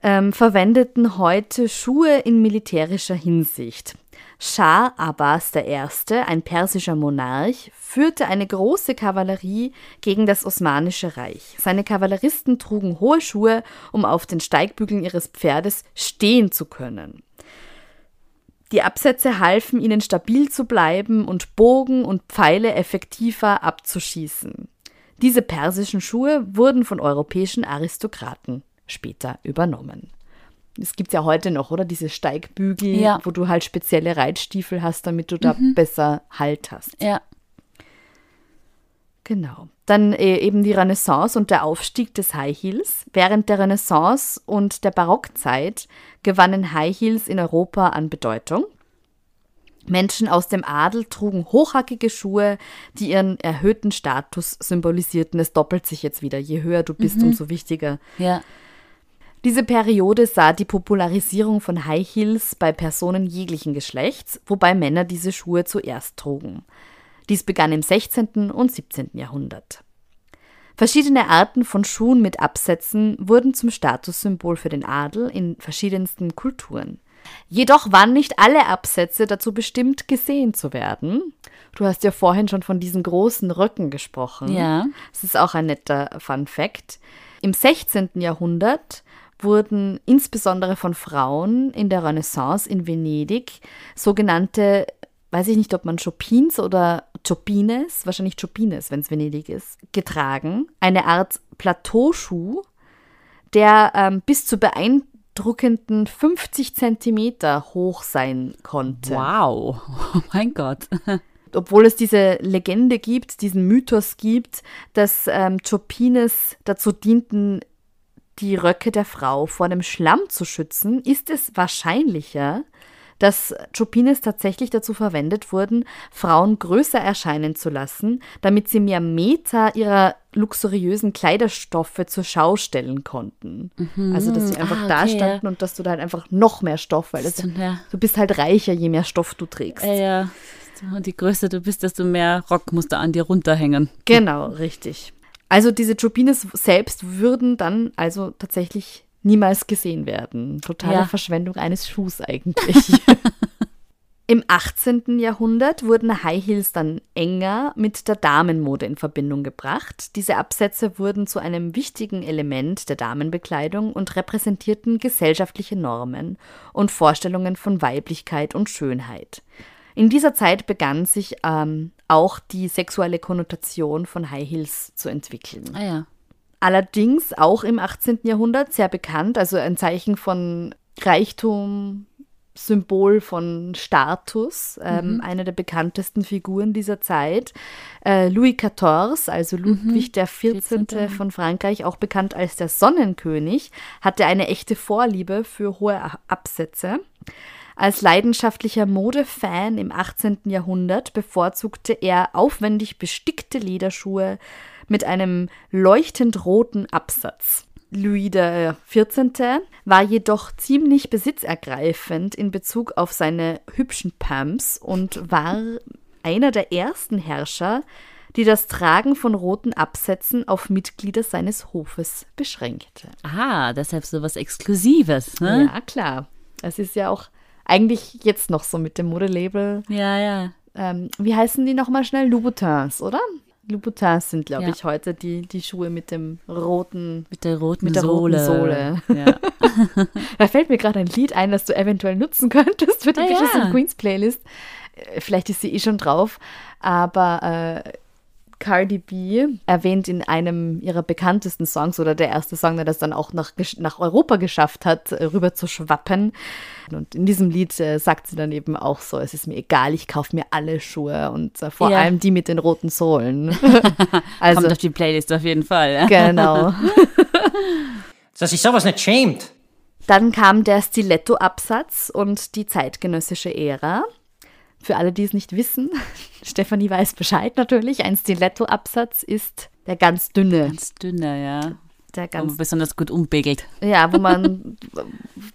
Speaker 3: ähm, verwendeten heute Schuhe in militärischer Hinsicht. Schah Abbas I., ein persischer Monarch, führte eine große Kavallerie gegen das Osmanische Reich. Seine Kavalleristen trugen hohe Schuhe, um auf den Steigbügeln ihres Pferdes stehen zu können. Die Absätze halfen ihnen stabil zu bleiben und Bogen und Pfeile effektiver abzuschießen. Diese persischen Schuhe wurden von europäischen Aristokraten später übernommen. Es gibt ja heute noch, oder? Diese Steigbügel,
Speaker 1: Ja.
Speaker 3: wo du halt spezielle Reitstiefel hast, damit du da besser Halt hast.
Speaker 1: Ja.
Speaker 3: Genau. Dann äh, eben die Renaissance und der Aufstieg des High Heels. Während der Renaissance und der Barockzeit gewannen High Heels in Europa an Bedeutung. Menschen aus dem Adel trugen hochhackige Schuhe, die ihren erhöhten Status symbolisierten. Es doppelt sich jetzt wieder. Je höher du bist, umso wichtiger.
Speaker 1: Ja.
Speaker 3: Diese Periode sah die Popularisierung von High Heels bei Personen jeglichen Geschlechts, wobei Männer diese Schuhe zuerst trugen. Dies begann im 16. und 17. Jahrhundert. Verschiedene Arten von Schuhen mit Absätzen wurden zum Statussymbol für den Adel in verschiedensten Kulturen. Jedoch waren nicht alle Absätze dazu bestimmt, gesehen zu werden. Du hast ja vorhin schon von diesen großen Röcken gesprochen.
Speaker 1: Ja.
Speaker 3: Das ist auch ein netter Fun Fact. Im 16. Jahrhundert wurden insbesondere von Frauen in der Renaissance in Venedig sogenannte, weiß ich nicht, ob man Chopins oder Chopines, wahrscheinlich Chopines, wenn es Venedig ist, getragen. Eine Art Plateauschuh, der ähm, bis zu beeindruckenden 50 Zentimeter hoch sein konnte.
Speaker 1: Wow. Oh mein Gott.
Speaker 3: obwohl es diese Legende gibt, diesen Mythos gibt, dass ähm, Chopines dazu dienten, die Röcke der Frau vor dem Schlamm zu schützen, ist es wahrscheinlicher, dass Chopines tatsächlich dazu verwendet wurden, Frauen größer erscheinen zu lassen, damit sie mehr Meter ihrer luxuriösen Kleiderstoffe zur Schau stellen konnten. Also, dass sie einfach
Speaker 1: Ah,
Speaker 3: da
Speaker 1: okay,
Speaker 3: standen und dass du da halt einfach noch mehr Stoff, weil das,
Speaker 1: ja.
Speaker 3: du bist halt reicher, je mehr Stoff du trägst.
Speaker 1: Ja, ja. Und je größer du bist, desto mehr Rock musst du an dir runterhängen.
Speaker 3: Genau, richtig. Also diese Chopines selbst würden dann also tatsächlich niemals gesehen werden. Totale
Speaker 1: Ja.
Speaker 3: Verschwendung eines Schuhs eigentlich. Im 18. Jahrhundert wurden High Heels dann enger mit der Damenmode in Verbindung gebracht. Diese Absätze wurden zu einem wichtigen Element der Damenbekleidung und repräsentierten gesellschaftliche Normen und Vorstellungen von Weiblichkeit und Schönheit. In dieser Zeit begann sich ähm, auch die sexuelle Konnotation von High Heels zu entwickeln.
Speaker 1: Ah ja.
Speaker 3: Allerdings auch im 18. Jahrhundert sehr bekannt, also ein Zeichen von Reichtum, Symbol von Status, ähm, eine der bekanntesten Figuren dieser Zeit. Äh, Louis XIV, also Ludwig der 14.
Speaker 1: 14.,
Speaker 3: von Frankreich, auch bekannt als der Sonnenkönig, hatte eine echte Vorliebe für hohe Absätze. Als leidenschaftlicher Modefan im 18. Jahrhundert bevorzugte er aufwendig bestickte Lederschuhe mit einem leuchtend roten Absatz. Louis XIV. war jedoch ziemlich besitzergreifend in Bezug auf seine hübschen Pumps und war einer der ersten Herrscher, die das Tragen von roten Absätzen auf Mitglieder seines Hofes beschränkte.
Speaker 1: Aha, deshalb so was Exklusives, ne?
Speaker 3: Ja, klar. Es ist ja auch eigentlich jetzt noch so mit dem Modelabel.
Speaker 1: Ja, ja.
Speaker 3: Ähm, wie heißen die nochmal schnell? Louboutins, oder? Louboutins sind, glaube
Speaker 1: Ja.
Speaker 3: ich, heute die, die Schuhe mit dem roten.
Speaker 1: Mit der roten
Speaker 3: Mit der roten
Speaker 1: Sohle.
Speaker 3: Sohle.
Speaker 1: Ja.
Speaker 3: Da fällt mir gerade ein Lied ein, das du eventuell nutzen könntest für die
Speaker 1: Ah,
Speaker 3: Bitches
Speaker 1: ja.
Speaker 3: Queens Playlist. Äh, Vielleicht ist sie eh schon drauf, aber äh, Cardi B erwähnt in einem ihrer bekanntesten Songs oder der erste Song, der das dann auch nach, nach Europa geschafft hat, äh, rüber zu schwappen. Und in diesem Lied äh, sagt sie dann eben auch so, es ist mir egal, ich kaufe mir alle Schuhe und äh, vor
Speaker 1: Ja.
Speaker 3: allem die mit den roten Sohlen. also,
Speaker 1: Kommt auf die Playlist auf jeden Fall. Ja.
Speaker 3: genau.
Speaker 4: Dass sich sowas nicht schämt.
Speaker 3: Dann kam der Stiletto-Absatz und die zeitgenössische Ära. Für alle, die es nicht wissen, Stefanie weiß Bescheid natürlich. Ein Stiletto-Absatz ist der ganz dünne,
Speaker 1: Ganz dünner, ja.
Speaker 3: der ganz,
Speaker 1: besonders gut umbegelt.
Speaker 3: ja, wo man,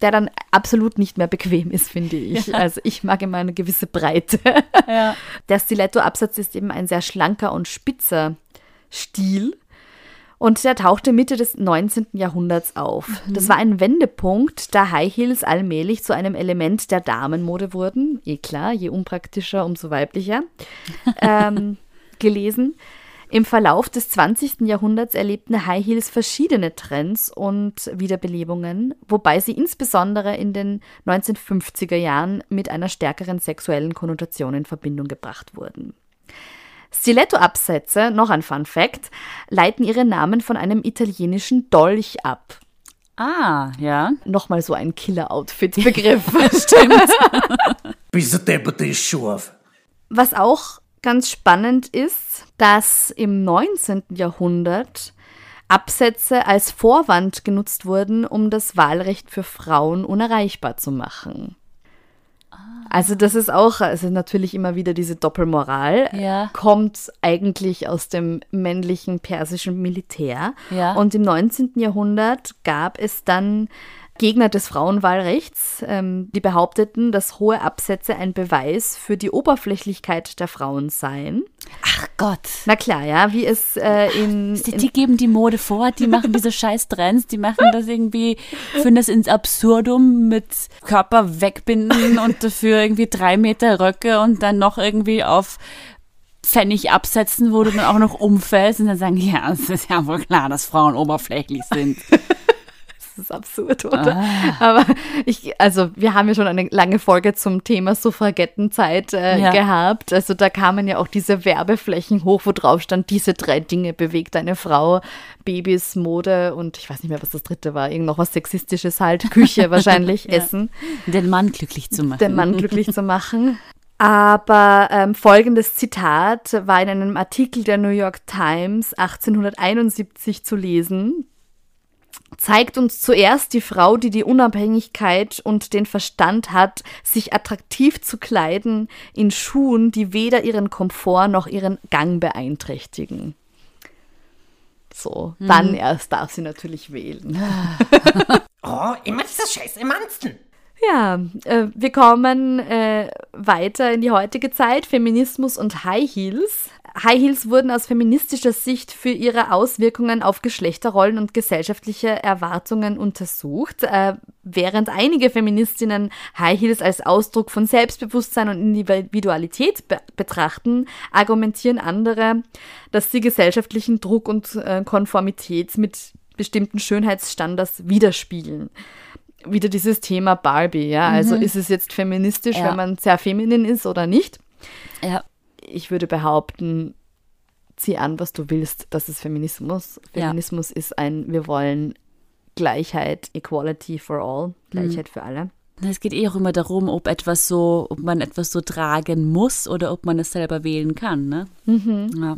Speaker 3: der dann absolut nicht mehr bequem ist, finde ich. Also ich mag immer eine gewisse Breite.
Speaker 1: Ja.
Speaker 3: Der Stiletto-Absatz ist eben ein sehr schlanker und spitzer Stil. Und der tauchte Mitte des 19. Jahrhunderts auf. Das war ein Wendepunkt, da High Heels allmählich zu einem Element der Damenmode wurden. Eh klar, je unpraktischer, umso weiblicher. ähm, gelesen. Im Verlauf des 20. Jahrhunderts erlebten High Heels verschiedene Trends und Wiederbelebungen, wobei sie insbesondere in den 1950er Jahren mit einer stärkeren sexuellen Konnotation in Verbindung gebracht wurden. Stiletto-Absätze, noch ein Fun Fact, leiten ihre Namen von einem italienischen Dolch ab.
Speaker 1: Ah, ja.
Speaker 3: Nochmal so ein Killer-Outfit-Begriff.
Speaker 4: Bist du deppert, ist scharf.
Speaker 3: Was auch ganz spannend ist, dass im 19. Jahrhundert Absätze als Vorwand genutzt wurden, um das Wahlrecht für Frauen unerreichbar zu machen. Also das ist auch, also natürlich immer wieder diese Doppelmoral,
Speaker 1: Ja.
Speaker 3: kommt eigentlich aus dem männlichen persischen Militär.
Speaker 1: Ja.
Speaker 3: Und im 19. Jahrhundert gab es dann Gegner des Frauenwahlrechts, ähm, die behaupteten, dass hohe Absätze ein Beweis für die Oberflächlichkeit der Frauen seien.
Speaker 1: Ach Gott.
Speaker 3: Na klar, ja, wie es äh, in,
Speaker 1: Die,
Speaker 3: in
Speaker 1: die geben die Mode vor, die machen diese scheiß Trends, die machen das irgendwie, führen das ins Absurdum mit Körper wegbinden und dafür irgendwie drei Meter Röcke und dann noch irgendwie auf Pfennig absetzen, wo du dann auch noch umfällst und dann sagen, ja, es ist ja wohl klar, dass Frauen oberflächlich sind.
Speaker 3: Das ist absurd, oder? Aber ich, also wir haben ja schon eine lange Folge zum Thema Suffragettenzeit äh,
Speaker 1: Ja.
Speaker 3: gehabt. Also da kamen ja auch diese Werbeflächen hoch, wo drauf stand, diese drei Dinge bewegt eine Frau. Babys, Mode und ich weiß nicht mehr, was das dritte war. Irgend noch was Sexistisches halt. Küche wahrscheinlich, Essen.
Speaker 1: Den Mann glücklich zu machen.
Speaker 3: den Mann glücklich zu machen. Aber ähm, folgendes Zitat war in einem Artikel der New York Times 1871 zu lesen. Zeigt uns zuerst die Frau, die die Unabhängigkeit und den Verstand hat, sich attraktiv zu kleiden in Schuhen, die weder ihren Komfort noch ihren Gang beeinträchtigen. So, dann erst darf sie natürlich wählen.
Speaker 4: Oh, immer dieser scheiß Emanzen.
Speaker 3: Ja, äh, wir kommen äh, weiter in die heutige Zeit. Feminismus und High Heels. High Heels wurden aus feministischer Sicht für ihre Auswirkungen auf Geschlechterrollen und gesellschaftliche Erwartungen untersucht. Äh, während einige Feministinnen High Heels als Ausdruck von Selbstbewusstsein und Individualität be betrachten, argumentieren andere, dass sie gesellschaftlichen Druck und äh, Konformität mit bestimmten Schönheitsstandards widerspiegeln wieder dieses Thema Barbie, ja. Also ist es jetzt feministisch,
Speaker 1: Ja.
Speaker 3: wenn man sehr feminin ist oder nicht?
Speaker 1: ja.
Speaker 3: Ich würde behaupten, zieh an, was du willst, das ist Feminismus.
Speaker 1: Ja.
Speaker 3: Feminismus ist ein, wir wollen Gleichheit, Equality for all, Gleichheit für alle.
Speaker 1: Es geht eh auch immer darum, ob etwas so, ob man etwas so tragen muss oder ob man es selber wählen kann, ne? Ja.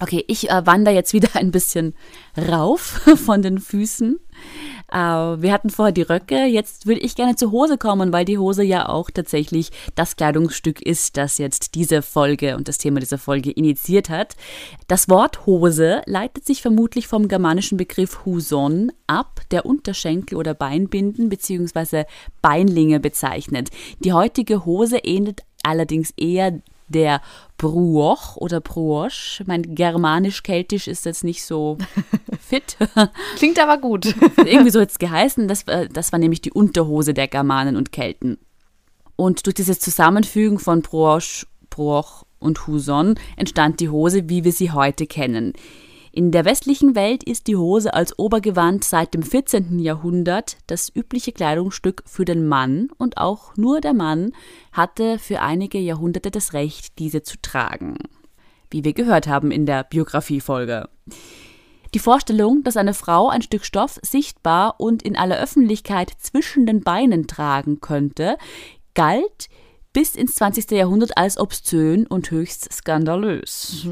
Speaker 1: Okay, ich äh, wandere jetzt wieder ein bisschen rauf von den Füßen. Äh, wir hatten vorher die Röcke, jetzt würde ich gerne zur Hose kommen, weil die Hose ja auch tatsächlich das Kleidungsstück ist, das jetzt diese Folge und das Thema dieser Folge initiiert hat. Das Wort Hose leitet sich vermutlich vom germanischen Begriff Huson ab, der Unterschenkel oder Beinbinden bzw. Beinlinge bezeichnet. Die heutige Hose ähnelt allerdings eher der Bruoch oder Bruoche. Mein Germanisch-Keltisch ist jetzt nicht so fit.
Speaker 3: Klingt aber gut.
Speaker 1: Irgendwie so jetzt geheißen. Das, war- das war nämlich die Unterhose der Germanen und Kelten. Und durch dieses Zusammenfügen von Bruoche, Bruoch und Huson entstand die Hose, wie wir sie heute kennen. In der westlichen Welt ist die Hose als Obergewand seit dem 14. Jahrhundert das übliche Kleidungsstück für den Mann und auch nur der Mann hatte für einige Jahrhunderte das Recht, diese zu tragen. Wie wir gehört haben in der Biografiefolge. Die Vorstellung, dass eine Frau ein Stück Stoff sichtbar und in aller Öffentlichkeit zwischen den Beinen tragen könnte, galt bis ins 20. Jahrhundert als obszön und höchst skandalös.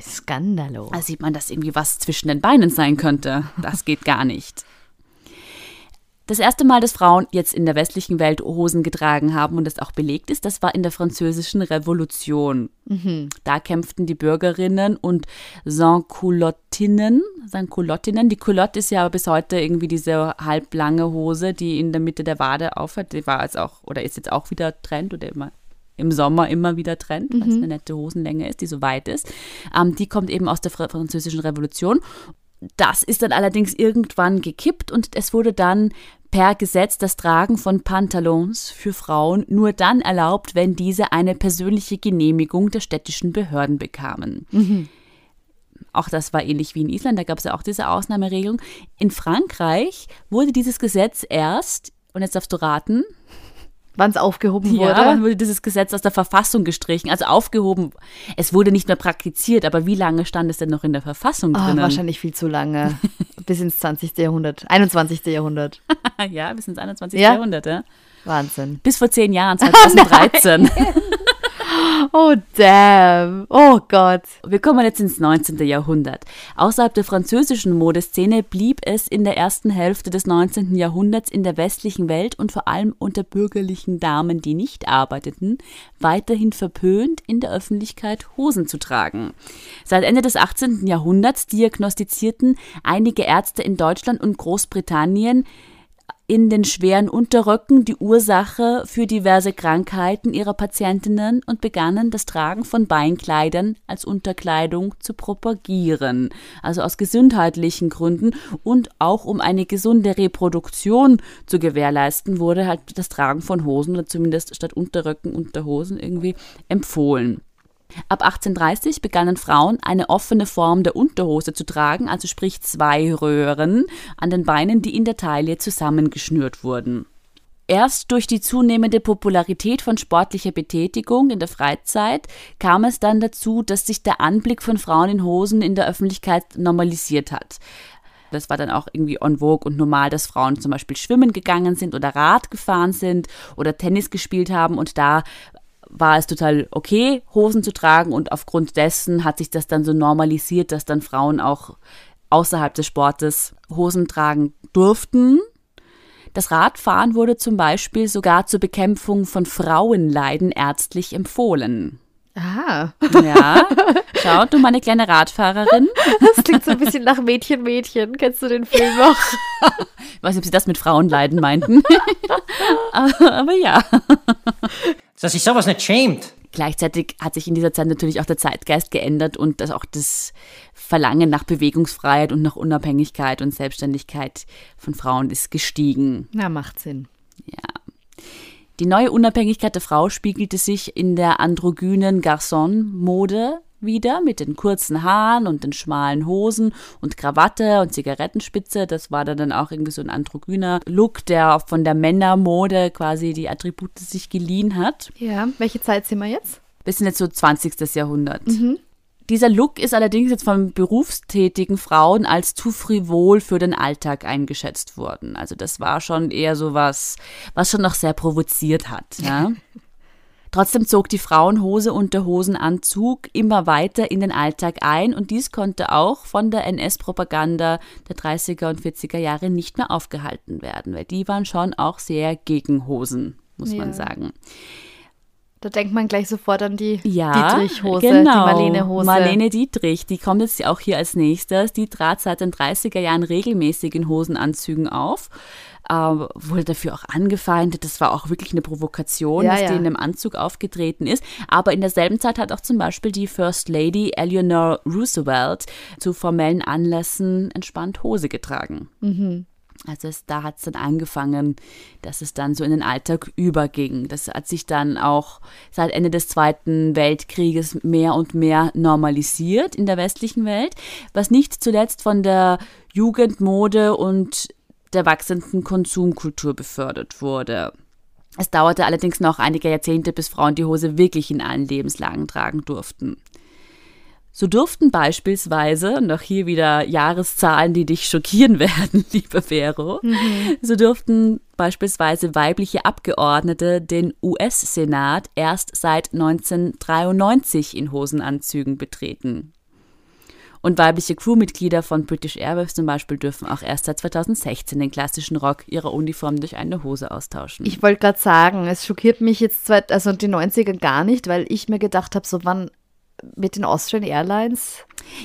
Speaker 3: Skandalo.
Speaker 1: Da sieht man, dass irgendwie was zwischen den Beinen sein könnte. Das geht gar nicht. Das erste Mal, dass Frauen jetzt in der westlichen Welt Hosen getragen haben und das auch belegt ist, das war in der französischen Revolution. Da kämpften die Bürgerinnen und Sans-Culottinnen, Sans-Culottinnen. Die Culotte ist ja bis heute irgendwie diese halblange Hose, die in der Mitte der Wade aufhört. Die war jetzt auch, oder ist jetzt auch wieder Trend oder immer im Sommer immer wieder Trend, weil es eine nette Hosenlänge ist, die so weit ist. Ähm, die kommt eben aus der Fra- französischen Revolution. Das ist dann allerdings irgendwann gekippt und es wurde dann per Gesetz das Tragen von Pantalons für Frauen nur dann erlaubt, wenn diese eine persönliche Genehmigung der städtischen Behörden bekamen. Auch das war ähnlich wie in Island, da gab es ja auch diese Ausnahmeregelung. In Frankreich wurde dieses Gesetz erst, und jetzt darfst du raten,
Speaker 3: Wann es aufgehoben
Speaker 1: ja,
Speaker 3: wurde?
Speaker 1: dann wurde dieses Gesetz aus der Verfassung gestrichen, also aufgehoben. Es wurde nicht mehr praktiziert, aber wie lange stand es denn noch in der Verfassung
Speaker 3: Ah,
Speaker 1: drinnen?
Speaker 3: wahrscheinlich viel zu lange. Bis ins 20. Jahrhundert. 21. Jahrhundert.
Speaker 1: ja, bis ins 21.
Speaker 3: Ja.
Speaker 1: Jahrhundert, ja.
Speaker 3: Wahnsinn.
Speaker 1: Bis vor zehn Jahren, 2013.
Speaker 3: Oh, damn. Oh Gott.
Speaker 1: Wir kommen jetzt ins 19. Jahrhundert. Außerhalb der französischen Modeszene blieb es in der ersten Hälfte des 19. Jahrhunderts in der westlichen Welt und vor allem unter bürgerlichen Damen, die nicht arbeiteten, weiterhin verpönt, in der Öffentlichkeit Hosen zu tragen. Seit Ende des 18. Jahrhunderts diagnostizierten einige Ärzte in Deutschland und Großbritannien in den schweren Unterröcken die Ursache für diverse Krankheiten ihrer Patientinnen und begannen das Tragen von Beinkleidern als Unterkleidung zu propagieren. Also aus gesundheitlichen Gründen und auch um eine gesunde Reproduktion zu gewährleisten, wurde halt das Tragen von Hosen oder zumindest statt Unterröcken Unterhosen irgendwie empfohlen. Ab 1830 begannen Frauen eine offene Form der Unterhose zu tragen, also sprich zwei Röhren an den Beinen, die in der Taille zusammengeschnürt wurden. Erst durch die zunehmende Popularität von sportlicher Betätigung in der Freizeit kam es dann dazu, dass sich der Anblick von Frauen in Hosen in der Öffentlichkeit normalisiert hat. Das war dann auch irgendwie on vogue und normal, dass Frauen zum Beispiel schwimmen gegangen sind oder Rad gefahren sind oder Tennis gespielt haben und da war es total okay, Hosen zu tragen und aufgrund dessen hat sich das dann so normalisiert, dass dann Frauen auch außerhalb des Sportes Hosen tragen durften. Das Radfahren wurde zum Beispiel sogar zur Bekämpfung von Frauenleiden ärztlich empfohlen.
Speaker 3: Aha.
Speaker 1: Ja, schau, du meine kleine Radfahrerin.
Speaker 3: Das klingt so ein bisschen nach Mädchen, Mädchen. Kennst du den Film noch?
Speaker 1: Ich weiß nicht, ob sie das mit Frauenleiden meinten. aber, aber ja.
Speaker 4: Dass sich sowas nicht schämt.
Speaker 1: Gleichzeitig hat sich in dieser Zeit natürlich auch der Zeitgeist geändert und das auch das Verlangen nach Bewegungsfreiheit und nach Unabhängigkeit und Selbstständigkeit von Frauen ist gestiegen.
Speaker 3: Na, macht Sinn.
Speaker 1: Ja. Die neue Unabhängigkeit der Frau spiegelte sich in der androgynen Garçon-Mode wieder mit den kurzen Haaren und den schmalen Hosen und Krawatte und Zigarettenspitze. Das war dann auch irgendwie so ein androgyner Look, der von der Männermode quasi die Attribute sich geliehen hat.
Speaker 3: Ja, welche Zeit sind wir jetzt?
Speaker 1: Wir sind jetzt so 20. Jahrhundert. Dieser Look ist allerdings jetzt von berufstätigen Frauen als zu frivol für den Alltag eingeschätzt worden. Also das war schon eher so was, was schon noch sehr provoziert hat. Ja? Trotzdem zog die Frauenhose und der Hosenanzug immer weiter in den Alltag ein und dies konnte auch von der NS-Propaganda der 30er und 40er Jahre nicht mehr aufgehalten werden, weil die waren schon auch sehr gegen Hosen, muss
Speaker 3: Ja.
Speaker 1: man sagen.
Speaker 3: Da denkt man gleich sofort an die
Speaker 1: Ja,
Speaker 3: Dietrich-Hose,
Speaker 1: genau.
Speaker 3: die Marlene-Hose.
Speaker 1: Marlene Dietrich, die kommt jetzt auch hier als nächstes. Die trat seit den 30er Jahren regelmäßig in Hosenanzügen auf. Äh, wurde dafür auch angefeindet. Das war auch wirklich eine Provokation,
Speaker 3: Ja,
Speaker 1: dass
Speaker 3: ja.
Speaker 1: die in einem Anzug aufgetreten ist. Aber in derselben Zeit hat auch zum Beispiel die First Lady Eleanor Roosevelt zu formellen Anlässen entspannt Hose getragen. Also es, da hat es dann angefangen, dass es dann so in den Alltag überging. Das hat sich dann auch seit Ende des Zweiten Weltkrieges mehr und mehr normalisiert in der westlichen Welt, was nicht zuletzt von der Jugendmode und der wachsenden Konsumkultur befördert wurde. Es dauerte allerdings noch einige Jahrzehnte, bis Frauen die Hose wirklich in allen Lebenslagen tragen durften. So durften beispielsweise, und auch hier wieder Jahreszahlen, die dich schockieren werden, lieber Vero, so durften beispielsweise weibliche Abgeordnete den US-Senat erst seit 1993 in Hosenanzügen betreten. Und weibliche Crewmitglieder von British Airways zum Beispiel dürfen auch erst seit 2016 den klassischen Rock ihrer Uniform durch eine Hose austauschen.
Speaker 3: Ich wollte gerade sagen, es schockiert mich jetzt, zwar- also die 90er gar nicht, weil ich mir gedacht habe, so wann mit den Austrian Airlines.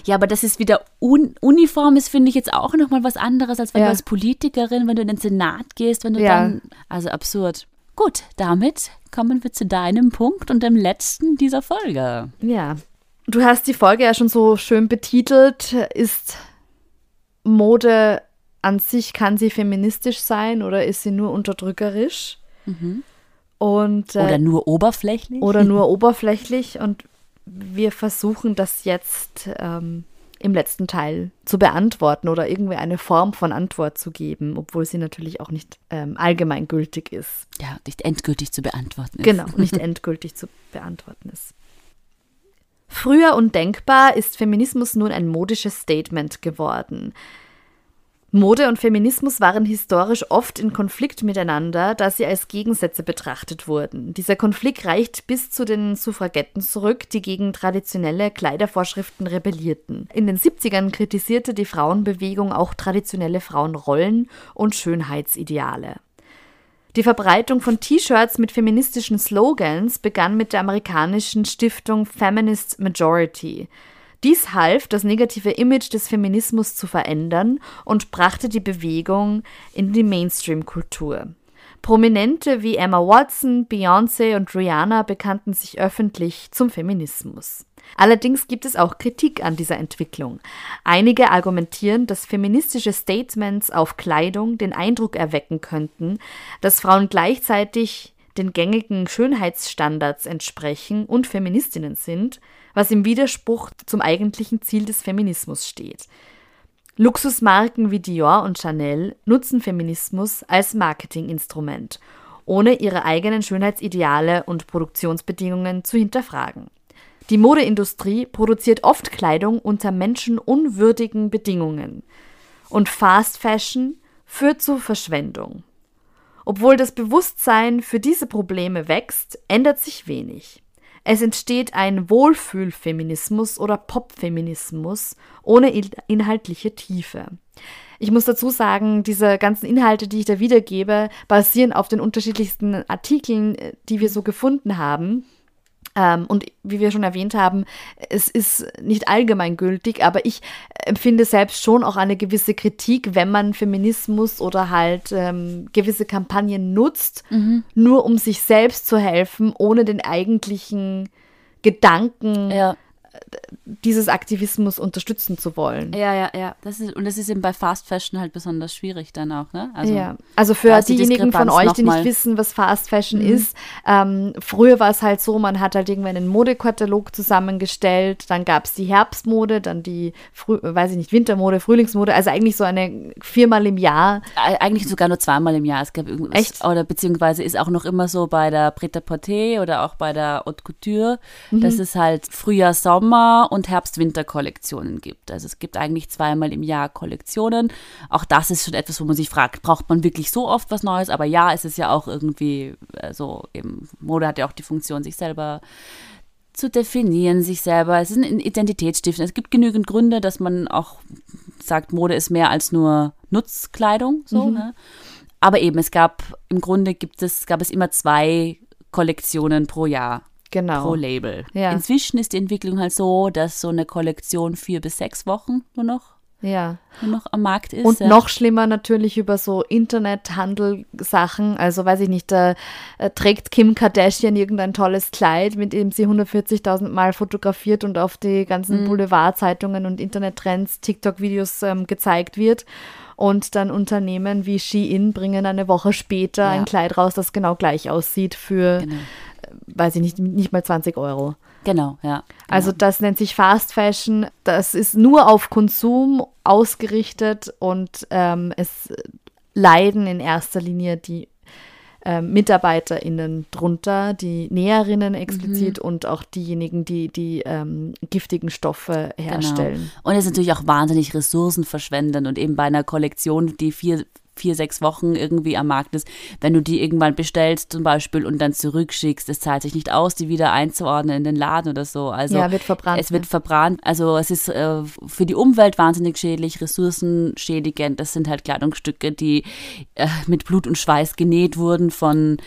Speaker 1: Ja, aber das ist wieder Un Uniform ist, finde ich, jetzt auch nochmal was anderes, als wenn
Speaker 3: Ja.
Speaker 1: du als Politikerin, wenn du in den Senat gehst, wenn du
Speaker 3: Ja.
Speaker 1: dann. Also absurd. Gut, damit kommen wir zu deinem Punkt und dem letzten dieser Folge.
Speaker 3: Ja. Du hast die Folge ja schon so schön betitelt. Ist Mode an sich, kann sie feministisch sein oder ist sie nur unterdrückerisch? Und, äh,
Speaker 1: Oder nur oberflächlich?
Speaker 3: oder nur oberflächlich und wir versuchen das jetzt ähm, im letzten Teil zu beantworten oder irgendwie eine Form von Antwort zu geben, obwohl sie natürlich auch nicht ähm, allgemeingültig ist.
Speaker 1: Ja, nicht endgültig zu beantworten ist.
Speaker 3: Genau, nicht endgültig zu beantworten ist. Früher undenkbar ist Feminismus nun ein modisches Statement geworden. Mode und Feminismus waren historisch oft in Konflikt miteinander, da sie als Gegensätze betrachtet wurden. Dieser Konflikt reicht bis zu den Suffragetten zurück, die gegen traditionelle Kleidervorschriften rebellierten. In den 70ern kritisierte die Frauenbewegung auch traditionelle Frauenrollen und Schönheitsideale. Die Verbreitung von T-Shirts mit feministischen Slogans begann mit der amerikanischen Stiftung Feminist Majority. Dies half, das negative Image des Feminismus zu verändern und brachte die Bewegung in die Mainstream-Kultur. Prominente wie Emma Watson, Beyoncé und Rihanna bekannten sich öffentlich zum Feminismus. Allerdings gibt es auch Kritik an dieser Entwicklung. Einige argumentieren, dass feministische Statements auf Kleidung den Eindruck erwecken könnten, dass Frauen gleichzeitig den gängigen Schönheitsstandards entsprechen und Feministinnen sind, was im Widerspruch zum eigentlichen Ziel des Feminismus steht. Luxusmarken wie Dior und Chanel nutzen Feminismus als Marketinginstrument, ohne ihre eigenen Schönheitsideale und Produktionsbedingungen zu hinterfragen. Die Modeindustrie produziert oft Kleidung unter menschenunwürdigen Bedingungen. Und Fast Fashion führt zu Verschwendung. Obwohl das Bewusstsein für diese Probleme wächst, ändert sich wenig. Es entsteht ein Wohlfühlfeminismus oder Popfeminismus ohne inhaltliche Tiefe. Ich muss dazu sagen, diese ganzen Inhalte, die ich da wiedergebe, basieren auf den unterschiedlichsten Artikeln, die wir so gefunden haben. Ähm, und wie wir schon erwähnt haben, es ist nicht allgemeingültig, aber ich empfinde selbst schon auch eine gewisse Kritik, wenn man Feminismus oder halt ähm, gewisse Kampagnen nutzt, mhm. nur um sich selbst zu helfen, ohne den eigentlichen Gedanken ja dieses Aktivismus unterstützen zu wollen.
Speaker 1: Ja, ja, ja. Das ist, und das ist eben bei Fast Fashion halt besonders schwierig dann auch, ne?
Speaker 3: Also, ja. also für diejenigen von euch, die nicht wissen, was Fast Fashion mhm. ist, ähm, früher war es halt so, man hat halt irgendwann einen Modekatalog zusammengestellt, dann gab es die Herbstmode, dann die, Früh, weiß ich nicht, Wintermode, Frühlingsmode, also eigentlich so eine viermal im Jahr.
Speaker 1: Eigentlich sogar nur zweimal im Jahr. Es gab irgendwas, Echt? oder beziehungsweise ist auch noch immer so bei der Pret-à-Porter oder auch bei der Haute Couture, mhm. dass es halt Frühjahr, Sommer Sommer- und Herbst-Winter-Kollektionen gibt. Also es gibt eigentlich zweimal im Jahr Kollektionen. Auch das ist schon etwas, wo man sich fragt, braucht man wirklich so oft was Neues? Aber ja, es ist ja auch irgendwie äh, so, eben, Mode hat ja auch die Funktion, sich selber zu definieren, sich selber. Es ist ein Identitätsstiften. Es gibt genügend Gründe, dass man auch sagt, Mode ist mehr als nur Nutzkleidung. So, mhm. ne? Aber eben, es gab im Grunde gibt es, gab es immer zwei Kollektionen pro Jahr genau. pro Label. Ja. Inzwischen ist die Entwicklung halt so, dass so eine Kollektion vier bis sechs Wochen nur noch ja. Noch am Markt ist.
Speaker 3: Und
Speaker 1: ja.
Speaker 3: noch schlimmer natürlich über so Internethandel-Sachen. Also weiß ich nicht, da äh, trägt Kim Kardashian irgendein tolles Kleid, mit dem sie 140.000 Mal fotografiert und auf die ganzen mhm. Boulevardzeitungen und Internettrends, TikTok-Videos ähm, gezeigt wird. Und dann Unternehmen wie Shein bringen eine Woche später ja. ein Kleid raus, das genau gleich aussieht für genau weiß ich nicht, nicht mal 20 Euro.
Speaker 1: Genau, ja. Genau.
Speaker 3: Also das nennt sich Fast Fashion. Das ist nur auf Konsum ausgerichtet und ähm, es leiden in erster Linie die ähm, MitarbeiterInnen drunter, die Näherinnen explizit mhm. und auch diejenigen, die die ähm, giftigen Stoffe herstellen. Genau.
Speaker 1: Und es ist natürlich auch wahnsinnig ressourcenverschwendend und eben bei einer Kollektion, die vier vier, sechs Wochen irgendwie am Markt ist, wenn du die irgendwann bestellst zum Beispiel und dann zurückschickst, es zahlt sich nicht aus, die wieder einzuordnen in den Laden oder so. Also
Speaker 3: ja, wird verbrannt.
Speaker 1: Es wird ne? verbrannt. Also es ist äh, für die Umwelt wahnsinnig schädlich, ressourcenschädigend. Das sind halt Kleidungsstücke, die äh, mit Blut und Schweiß genäht wurden von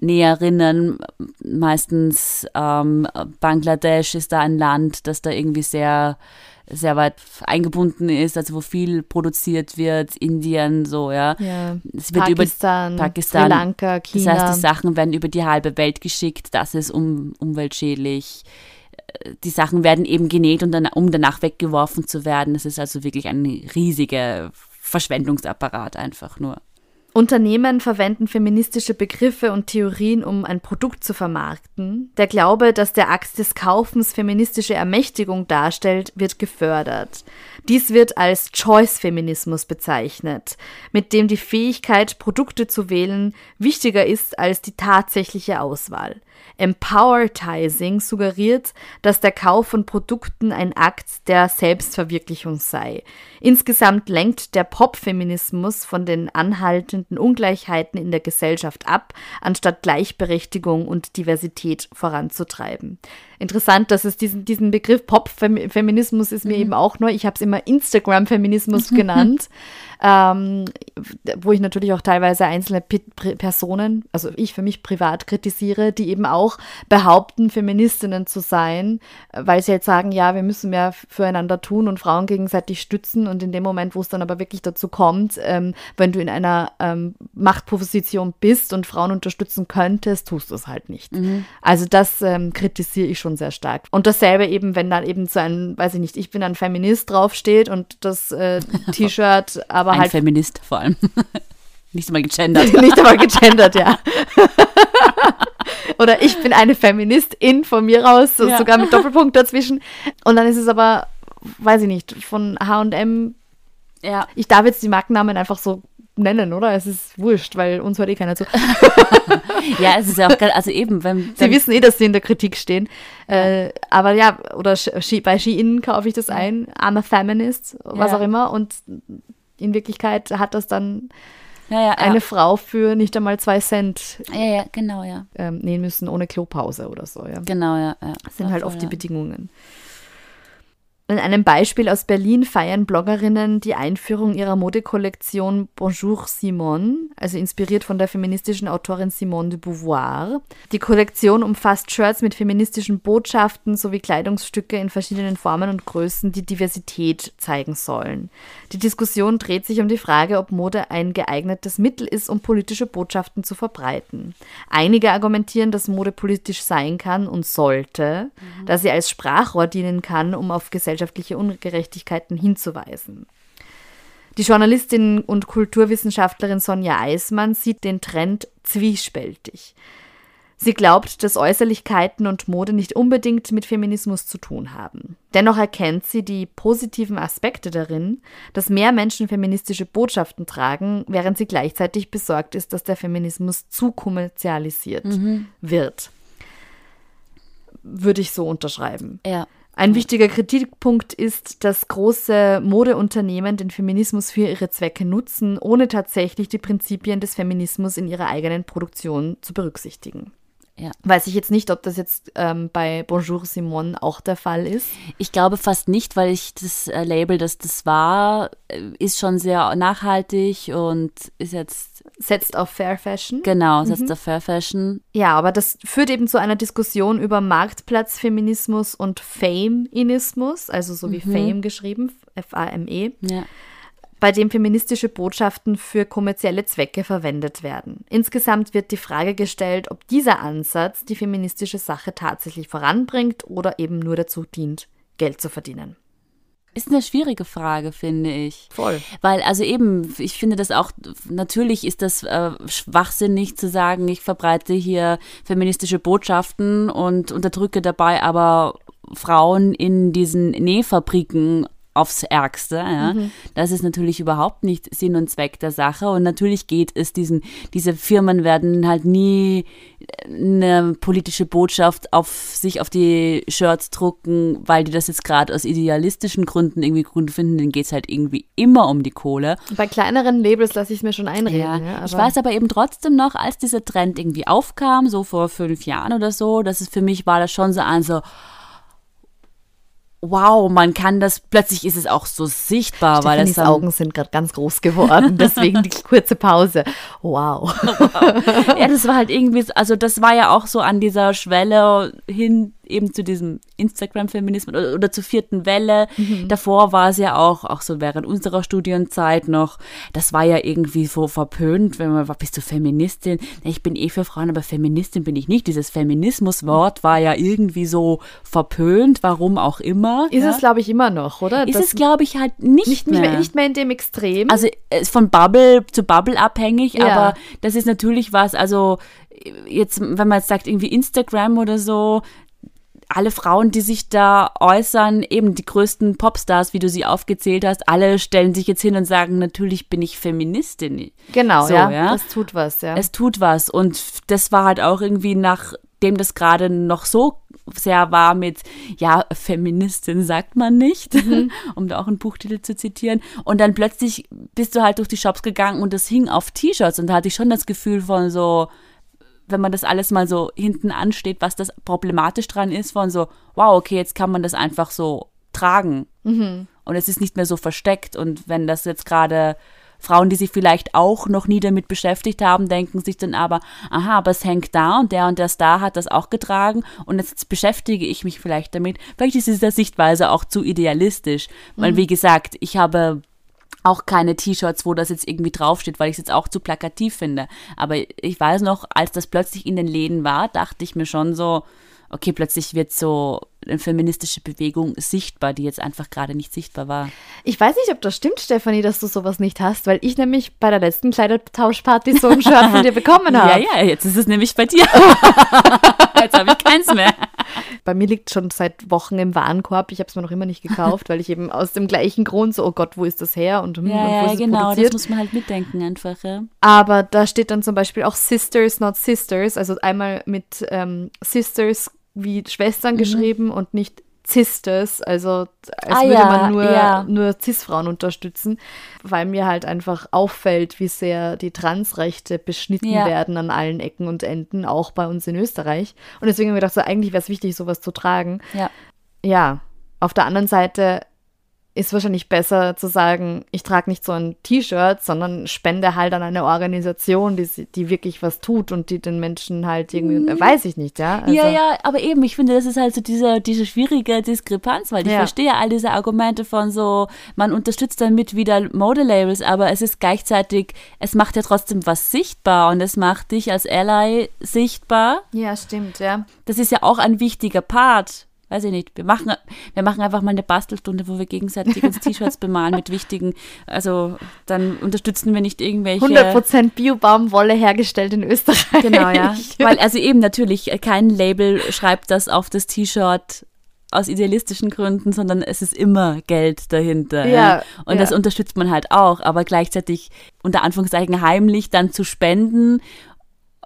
Speaker 1: Näherinnen, meistens ähm, Bangladesch ist da ein Land, das da irgendwie sehr sehr weit eingebunden ist, also wo viel produziert wird, Indien, so, ja.
Speaker 3: ja. Es wird Pakistan, über Pakistan, Sri Lanka, China.
Speaker 1: Das heißt, die Sachen werden über die halbe Welt geschickt, das ist um, umweltschädlich. Die Sachen werden eben genäht, und dann, um danach weggeworfen zu werden. Es ist also wirklich ein riesiger Verschwendungsapparat einfach nur.
Speaker 3: Unternehmen verwenden feministische Begriffe und Theorien, um ein Produkt zu vermarkten. Der Glaube, dass der Akt des Kaufens feministische Ermächtigung darstellt, wird gefördert. Dies wird als Choice-Feminismus bezeichnet, mit dem die Fähigkeit, Produkte zu wählen, wichtiger ist als die tatsächliche Auswahl. Empowertizing suggeriert, dass der Kauf von Produkten ein Akt der Selbstverwirklichung sei. Insgesamt lenkt der Pop-Feminismus von den anhaltenden Ungleichheiten in der Gesellschaft ab, anstatt Gleichberechtigung und Diversität voranzutreiben. Interessant, dass es diesen, diesen Begriff Pop-Feminismus ist mir mhm. eben auch neu. Ich habe es immer Instagram-Feminismus genannt ähm, wo ich natürlich auch teilweise einzelne P Personen, also ich für mich privat kritisiere, die eben auch behaupten, Feministinnen zu sein, weil sie jetzt sagen, ja, wir müssen mehr füreinander tun und Frauen gegenseitig stützen und in dem Moment, wo es dann aber wirklich dazu kommt, ähm, wenn du in einer ähm, Machtposition bist und Frauen unterstützen könntest, tust du es halt nicht. Mhm. Also das ähm, kritisiere ich schon sehr stark. Und dasselbe eben, wenn dann eben so ein, weiß ich nicht, ich bin ein Feminist draufsteht und das äh, T-Shirt aber
Speaker 1: ein
Speaker 3: halt.
Speaker 1: Feminist vor allem. Nicht einmal gegendert.
Speaker 3: Nicht einmal gegendert, ja. Oder ich bin eine Feministin von mir aus, ja. sogar mit Doppelpunkt dazwischen. Und dann ist es aber, weiß ich nicht, von HM. Ja. Ich darf jetzt die Markennamen einfach so nennen, oder? Es ist wurscht, weil uns hört eh keiner zu.
Speaker 1: ja, es ist ja auch geil, also eben, wenn,
Speaker 3: wenn Sie wissen eh, dass sie in der Kritik stehen. Äh, aber ja, oder bei Shein kaufe ich das ein, I'm a feminist, was ja. auch immer. Und in Wirklichkeit hat das dann ja, ja, eine ja. Frau für nicht einmal zwei Cent
Speaker 1: genau.
Speaker 3: Ähm, nähen müssen ohne Klopause oder so.
Speaker 1: Genau, ja.
Speaker 3: Das sind halt oft die Bedingungen. In einem Beispiel aus Berlin feiern Bloggerinnen die Einführung ihrer Modekollektion Bonjour Simone, also inspiriert von der feministischen Autorin Simone de Beauvoir. Die Kollektion umfasst Shirts mit feministischen Botschaften sowie Kleidungsstücke in verschiedenen Formen und Größen, die Diversität zeigen sollen. Die Diskussion dreht sich um die Frage, ob Mode ein geeignetes Mittel ist, um politische Botschaften zu verbreiten. Einige argumentieren, dass Mode politisch sein kann und sollte, mhm. da sie als Sprachrohr dienen kann, um auf Gesellschaft gesellschaftliche Ungerechtigkeiten hinzuweisen. Die Journalistin und Kulturwissenschaftlerin Sonja Eismann sieht den Trend zwiespältig. Sie glaubt, dass Äußerlichkeiten und Mode nicht unbedingt mit Feminismus zu tun haben. Dennoch erkennt sie die positiven Aspekte darin, dass mehr Menschen feministische Botschaften tragen, während sie gleichzeitig besorgt ist, dass der Feminismus zu kommerzialisiert mhm. wird. Würde ich so unterschreiben.
Speaker 1: Ja.
Speaker 3: Ein wichtiger Kritikpunkt ist, dass große Modeunternehmen den Feminismus für ihre Zwecke nutzen, ohne tatsächlich die Prinzipien des Feminismus in ihrer eigenen Produktion zu berücksichtigen. Ja. Weiß ich jetzt nicht, ob das jetzt ähm, bei Bonjour Simone auch der Fall ist.
Speaker 1: Ich glaube fast nicht, weil ich das äh, Label, das das war, äh, ist schon sehr nachhaltig und ist jetzt
Speaker 3: setzt auf Fair Fashion.
Speaker 1: Genau, setzt mhm. auf Fair Fashion.
Speaker 3: Ja, aber das führt eben zu einer Diskussion über Marktplatzfeminismus und Fame-Inismus, also so wie mhm. Fame geschrieben, F-A-M-E. Ja bei dem feministische Botschaften für kommerzielle Zwecke verwendet werden. Insgesamt wird die Frage gestellt, ob dieser Ansatz die feministische Sache tatsächlich voranbringt oder eben nur dazu dient, Geld zu verdienen.
Speaker 1: Ist eine schwierige Frage, finde ich.
Speaker 3: Voll.
Speaker 1: Weil, also eben, ich finde das auch, natürlich ist das äh, schwachsinnig zu sagen, ich verbreite hier feministische Botschaften und unterdrücke dabei aber Frauen in diesen Nähfabriken aufs Ärgste. Ja. Mhm. Das ist natürlich überhaupt nicht Sinn und Zweck der Sache. Und natürlich geht es diesen, diese Firmen werden halt nie eine politische Botschaft auf sich auf die Shirts drucken, weil die das jetzt gerade aus idealistischen Gründen irgendwie gut finden. Denen geht es halt irgendwie immer um die Kohle.
Speaker 3: Bei kleineren Labels lasse ich es mir schon einreden.
Speaker 1: Ja, ja ich weiß aber eben trotzdem noch, als dieser Trend irgendwie aufkam, so vor fünf Jahren oder so, dass es für mich war das schon so ein so, wow, man kann das, plötzlich ist es auch so sichtbar,
Speaker 3: Stefanis
Speaker 1: weil
Speaker 3: es dann, Augen sind gerade ganz groß geworden, deswegen die kurze Pause. Wow.
Speaker 1: wow. Ja, das war halt irgendwie, also das war ja auch so an dieser Schwelle hin eben zu diesem Instagram-Feminismus oder, oder, zur vierten Welle. Mhm. Davor war es ja auch, auch so während unserer Studienzeit noch, das war ja irgendwie so verpönt, wenn man, bist du Feministin? Ich bin eh für Frauen, aber Feministin bin ich nicht. Dieses Feminismus-Wort war ja irgendwie so verpönt, warum auch immer.
Speaker 3: Ist
Speaker 1: ja?
Speaker 3: es, glaube ich, immer noch, oder?
Speaker 1: Ist das es, glaube ich, halt nicht,
Speaker 3: nicht
Speaker 1: mehr.
Speaker 3: mehr. Nicht mehr in dem Extrem.
Speaker 1: Also von Bubble zu Bubble abhängig, ja. aber das ist natürlich was, also jetzt, wenn man jetzt sagt, irgendwie Instagram oder so, alle Frauen, die sich da äußern, eben die größten Popstars, wie du sie aufgezählt hast, alle stellen sich jetzt hin und sagen, natürlich bin ich Feministin.
Speaker 3: Genau, so, ja, ja. Das tut was, ja.
Speaker 1: Es tut was. Und das war halt auch irgendwie, nachdem das gerade noch so sehr war mit, ja, Feministin sagt man nicht, mhm. um da auch einen Buchtitel zu zitieren. Und dann plötzlich bist du halt durch die Shops gegangen und das hing auf T-Shirts und da hatte ich schon das Gefühl von so, wenn man das alles mal so hinten ansteht, was das problematisch dran ist, von so, wow, okay, jetzt kann man das einfach so tragen. Mhm. Und es ist nicht mehr so versteckt. Und wenn das jetzt gerade Frauen, die sich vielleicht auch noch nie damit beschäftigt haben, denken sich dann aber, aha, aber es hängt da und der und der Star hat das auch getragen und jetzt beschäftige ich mich vielleicht damit. Vielleicht ist diese Sichtweise auch zu idealistisch, weil mhm. wie gesagt, ich habe auch keine T-Shirts, wo das jetzt irgendwie draufsteht, weil ich es jetzt auch zu plakativ finde. Aber ich weiß noch, als das plötzlich in den Läden war, dachte ich mir schon so, okay, plötzlich wird so feministische Bewegung sichtbar, die jetzt einfach gerade nicht sichtbar war.
Speaker 3: Ich weiß nicht, ob das stimmt, Stefanie, dass du sowas nicht hast, weil ich nämlich bei der letzten Kleidertauschparty so ein Shirt von dir bekommen habe.
Speaker 1: Ja, ja, jetzt ist es nämlich bei dir. jetzt habe ich keins mehr.
Speaker 3: Bei mir liegt schon seit Wochen im Warenkorb. Ich habe es mir noch immer nicht gekauft, weil ich eben aus dem gleichen Grund so, oh Gott, wo ist das her? Und,
Speaker 1: hm, ja, und wo ist ja, genau, produziert? das muss man halt mitdenken einfach. Ja.
Speaker 3: Aber da steht dann zum Beispiel auch Sisters, not Sisters, also einmal mit ähm, Sisters wie Schwestern mhm. geschrieben und nicht Sisters, also als ah, würde ja, man nur, ja. nur Cis-Frauen unterstützen, weil mir halt einfach auffällt, wie sehr die Transrechte beschnitten ja. werden an allen Ecken und Enden, auch bei uns in Österreich. Und deswegen habe ich gedacht, so, eigentlich wäre es wichtig, sowas zu tragen.
Speaker 1: Ja.
Speaker 3: Ja, auf der anderen Seite ist wahrscheinlich besser zu sagen, ich trage nicht so ein T-Shirt, sondern spende halt an eine Organisation, die, die wirklich was tut und die den Menschen halt irgendwie, mhm. weiß ich nicht, ja.
Speaker 1: Also, ja, ja, aber eben, ich finde, das ist halt so diese, diese schwierige Diskrepanz, weil ich ja. verstehe all diese Argumente von so, man unterstützt damit wieder Modelabels, aber es ist gleichzeitig, es macht ja trotzdem was sichtbar und es macht dich als Ally sichtbar.
Speaker 3: Ja, stimmt, ja.
Speaker 1: Das ist ja auch ein wichtiger Part weiß ich nicht, wir machen, wir machen einfach mal eine Bastelstunde, wo wir gegenseitig uns T-Shirts bemalen mit wichtigen, also dann unterstützen wir nicht irgendwelche.
Speaker 3: 100% Bio-Baumwolle hergestellt in Österreich.
Speaker 1: Genau, ja. Weil, also eben natürlich, kein Label schreibt das auf das T-Shirt aus idealistischen Gründen, sondern es ist immer Geld dahinter. Ja, ja. Und ja. das unterstützt man halt auch, aber gleichzeitig unter Anführungszeichen heimlich dann zu spenden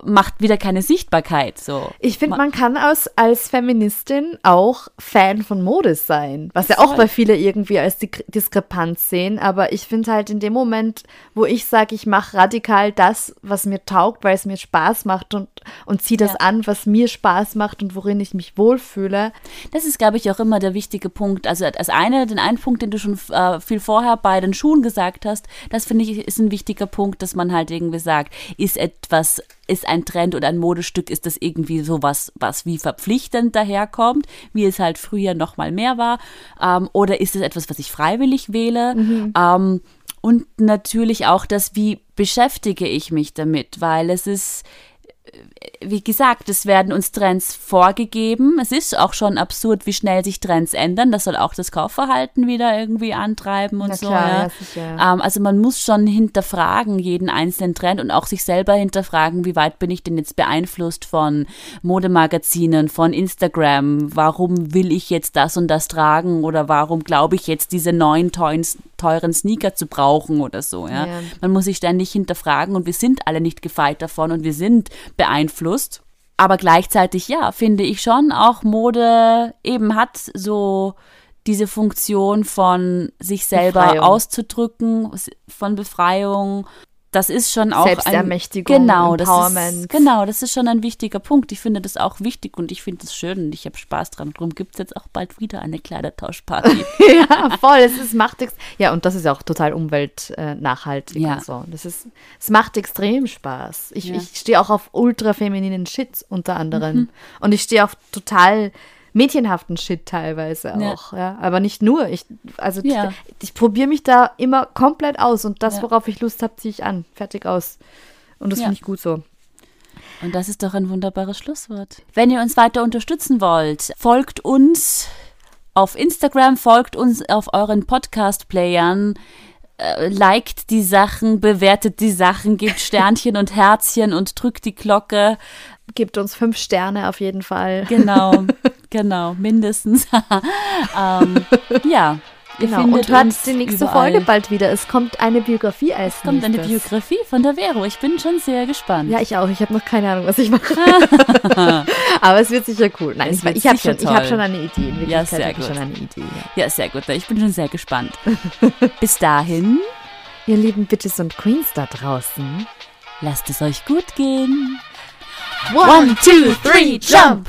Speaker 1: macht wieder keine Sichtbarkeit. So.
Speaker 3: Ich finde, man kann aus, als Feministin auch Fan von Mode sein, was ja auch bei vielen irgendwie als Diskrepanz sehen. Aber ich finde halt in dem Moment, wo ich sage, ich mache radikal das, was mir taugt, weil es mir Spaß macht und, und ziehe das ja. an, was mir Spaß macht und worin ich mich wohlfühle.
Speaker 1: Das ist, glaube ich, auch immer der wichtige Punkt. Also als eine, den einen Punkt, den du schon äh, viel vorher bei den Schuhen gesagt hast, das finde ich ist ein wichtiger Punkt, dass man halt irgendwie sagt, ist etwas ist ein Trend oder ein Modestück, ist das irgendwie sowas, was wie verpflichtend daherkommt, wie es halt früher noch mal mehr war, ähm, oder ist es etwas, was ich freiwillig wähle? Mhm. Ähm, und natürlich auch das, wie beschäftige ich mich damit, weil es ist wie gesagt, es werden uns Trends vorgegeben. Es ist auch schon absurd, wie schnell sich Trends ändern. Das soll auch das Kaufverhalten wieder irgendwie antreiben und Na so. Klar, ja. ähm, also man muss schon hinterfragen jeden einzelnen Trend und auch sich selber hinterfragen, wie weit bin ich denn jetzt beeinflusst von Modemagazinen, von Instagram? Warum will ich jetzt das und das tragen oder warum glaube ich jetzt diese neuen teuren, teuren Sneaker zu brauchen oder so? Ja? ja. Man muss sich ständig hinterfragen und wir sind alle nicht gefeit davon und wir sind beeinflusst. Aber gleichzeitig, ja, finde ich schon, auch Mode eben hat so diese Funktion von sich selber Befreiung. auszudrücken, von Befreiung das ist schon auch
Speaker 3: Selbstermächtigung,
Speaker 1: ein, genau, Empowerment. Das ist, genau, das ist schon ein wichtiger Punkt. Ich finde das auch wichtig und ich finde es schön und ich habe Spaß dran. Darum gibt es jetzt auch bald wieder eine Kleidertauschparty.
Speaker 3: ja, voll. Es ist macht ja und das ist auch total umweltnachhaltig ja. und so. Das ist, es macht extrem Spaß. Ich, ja. ich stehe auch auf ultra femininen Shit unter anderem mhm. und ich stehe auf total mädchenhaften Shit teilweise auch. Ja. ja. Aber nicht nur. Ich, also ja. ich, ich probiere mich da immer komplett aus und das, ja. worauf ich Lust habe, ziehe ich an. Fertig aus. Und das finde ich gut so.
Speaker 1: Und das ist doch ein wunderbares Schlusswort. Wenn ihr uns weiter unterstützen wollt, folgt uns auf Instagram, folgt uns auf euren Podcast-Playern äh, liked die Sachen, bewertet die Sachen, gebt Sternchen und Herzchen und drückt die Glocke.
Speaker 3: Gebt uns fünf Sterne auf jeden Fall.
Speaker 1: Genau, genau, mindestens. ähm, ja.
Speaker 3: Genau, und hört die nächste überall. Folge bald wieder. Es kommt eine Biografie als Es
Speaker 1: kommt eine Biografie von der Vero. Ich bin schon sehr gespannt.
Speaker 3: Ja, ich auch. Ich habe noch keine Ahnung, was ich mache. Aber es wird sicher cool. Nein, es ich habe schon, hab schon eine Idee.
Speaker 1: In ja, sehr gut. Schon eine Idee, ja. ja, sehr gut. Ich bin schon sehr gespannt. Bis dahin.
Speaker 3: Ihr lieben Bitches und Queens da draußen.
Speaker 1: Lasst es euch gut gehen.
Speaker 3: One, two, three, jump!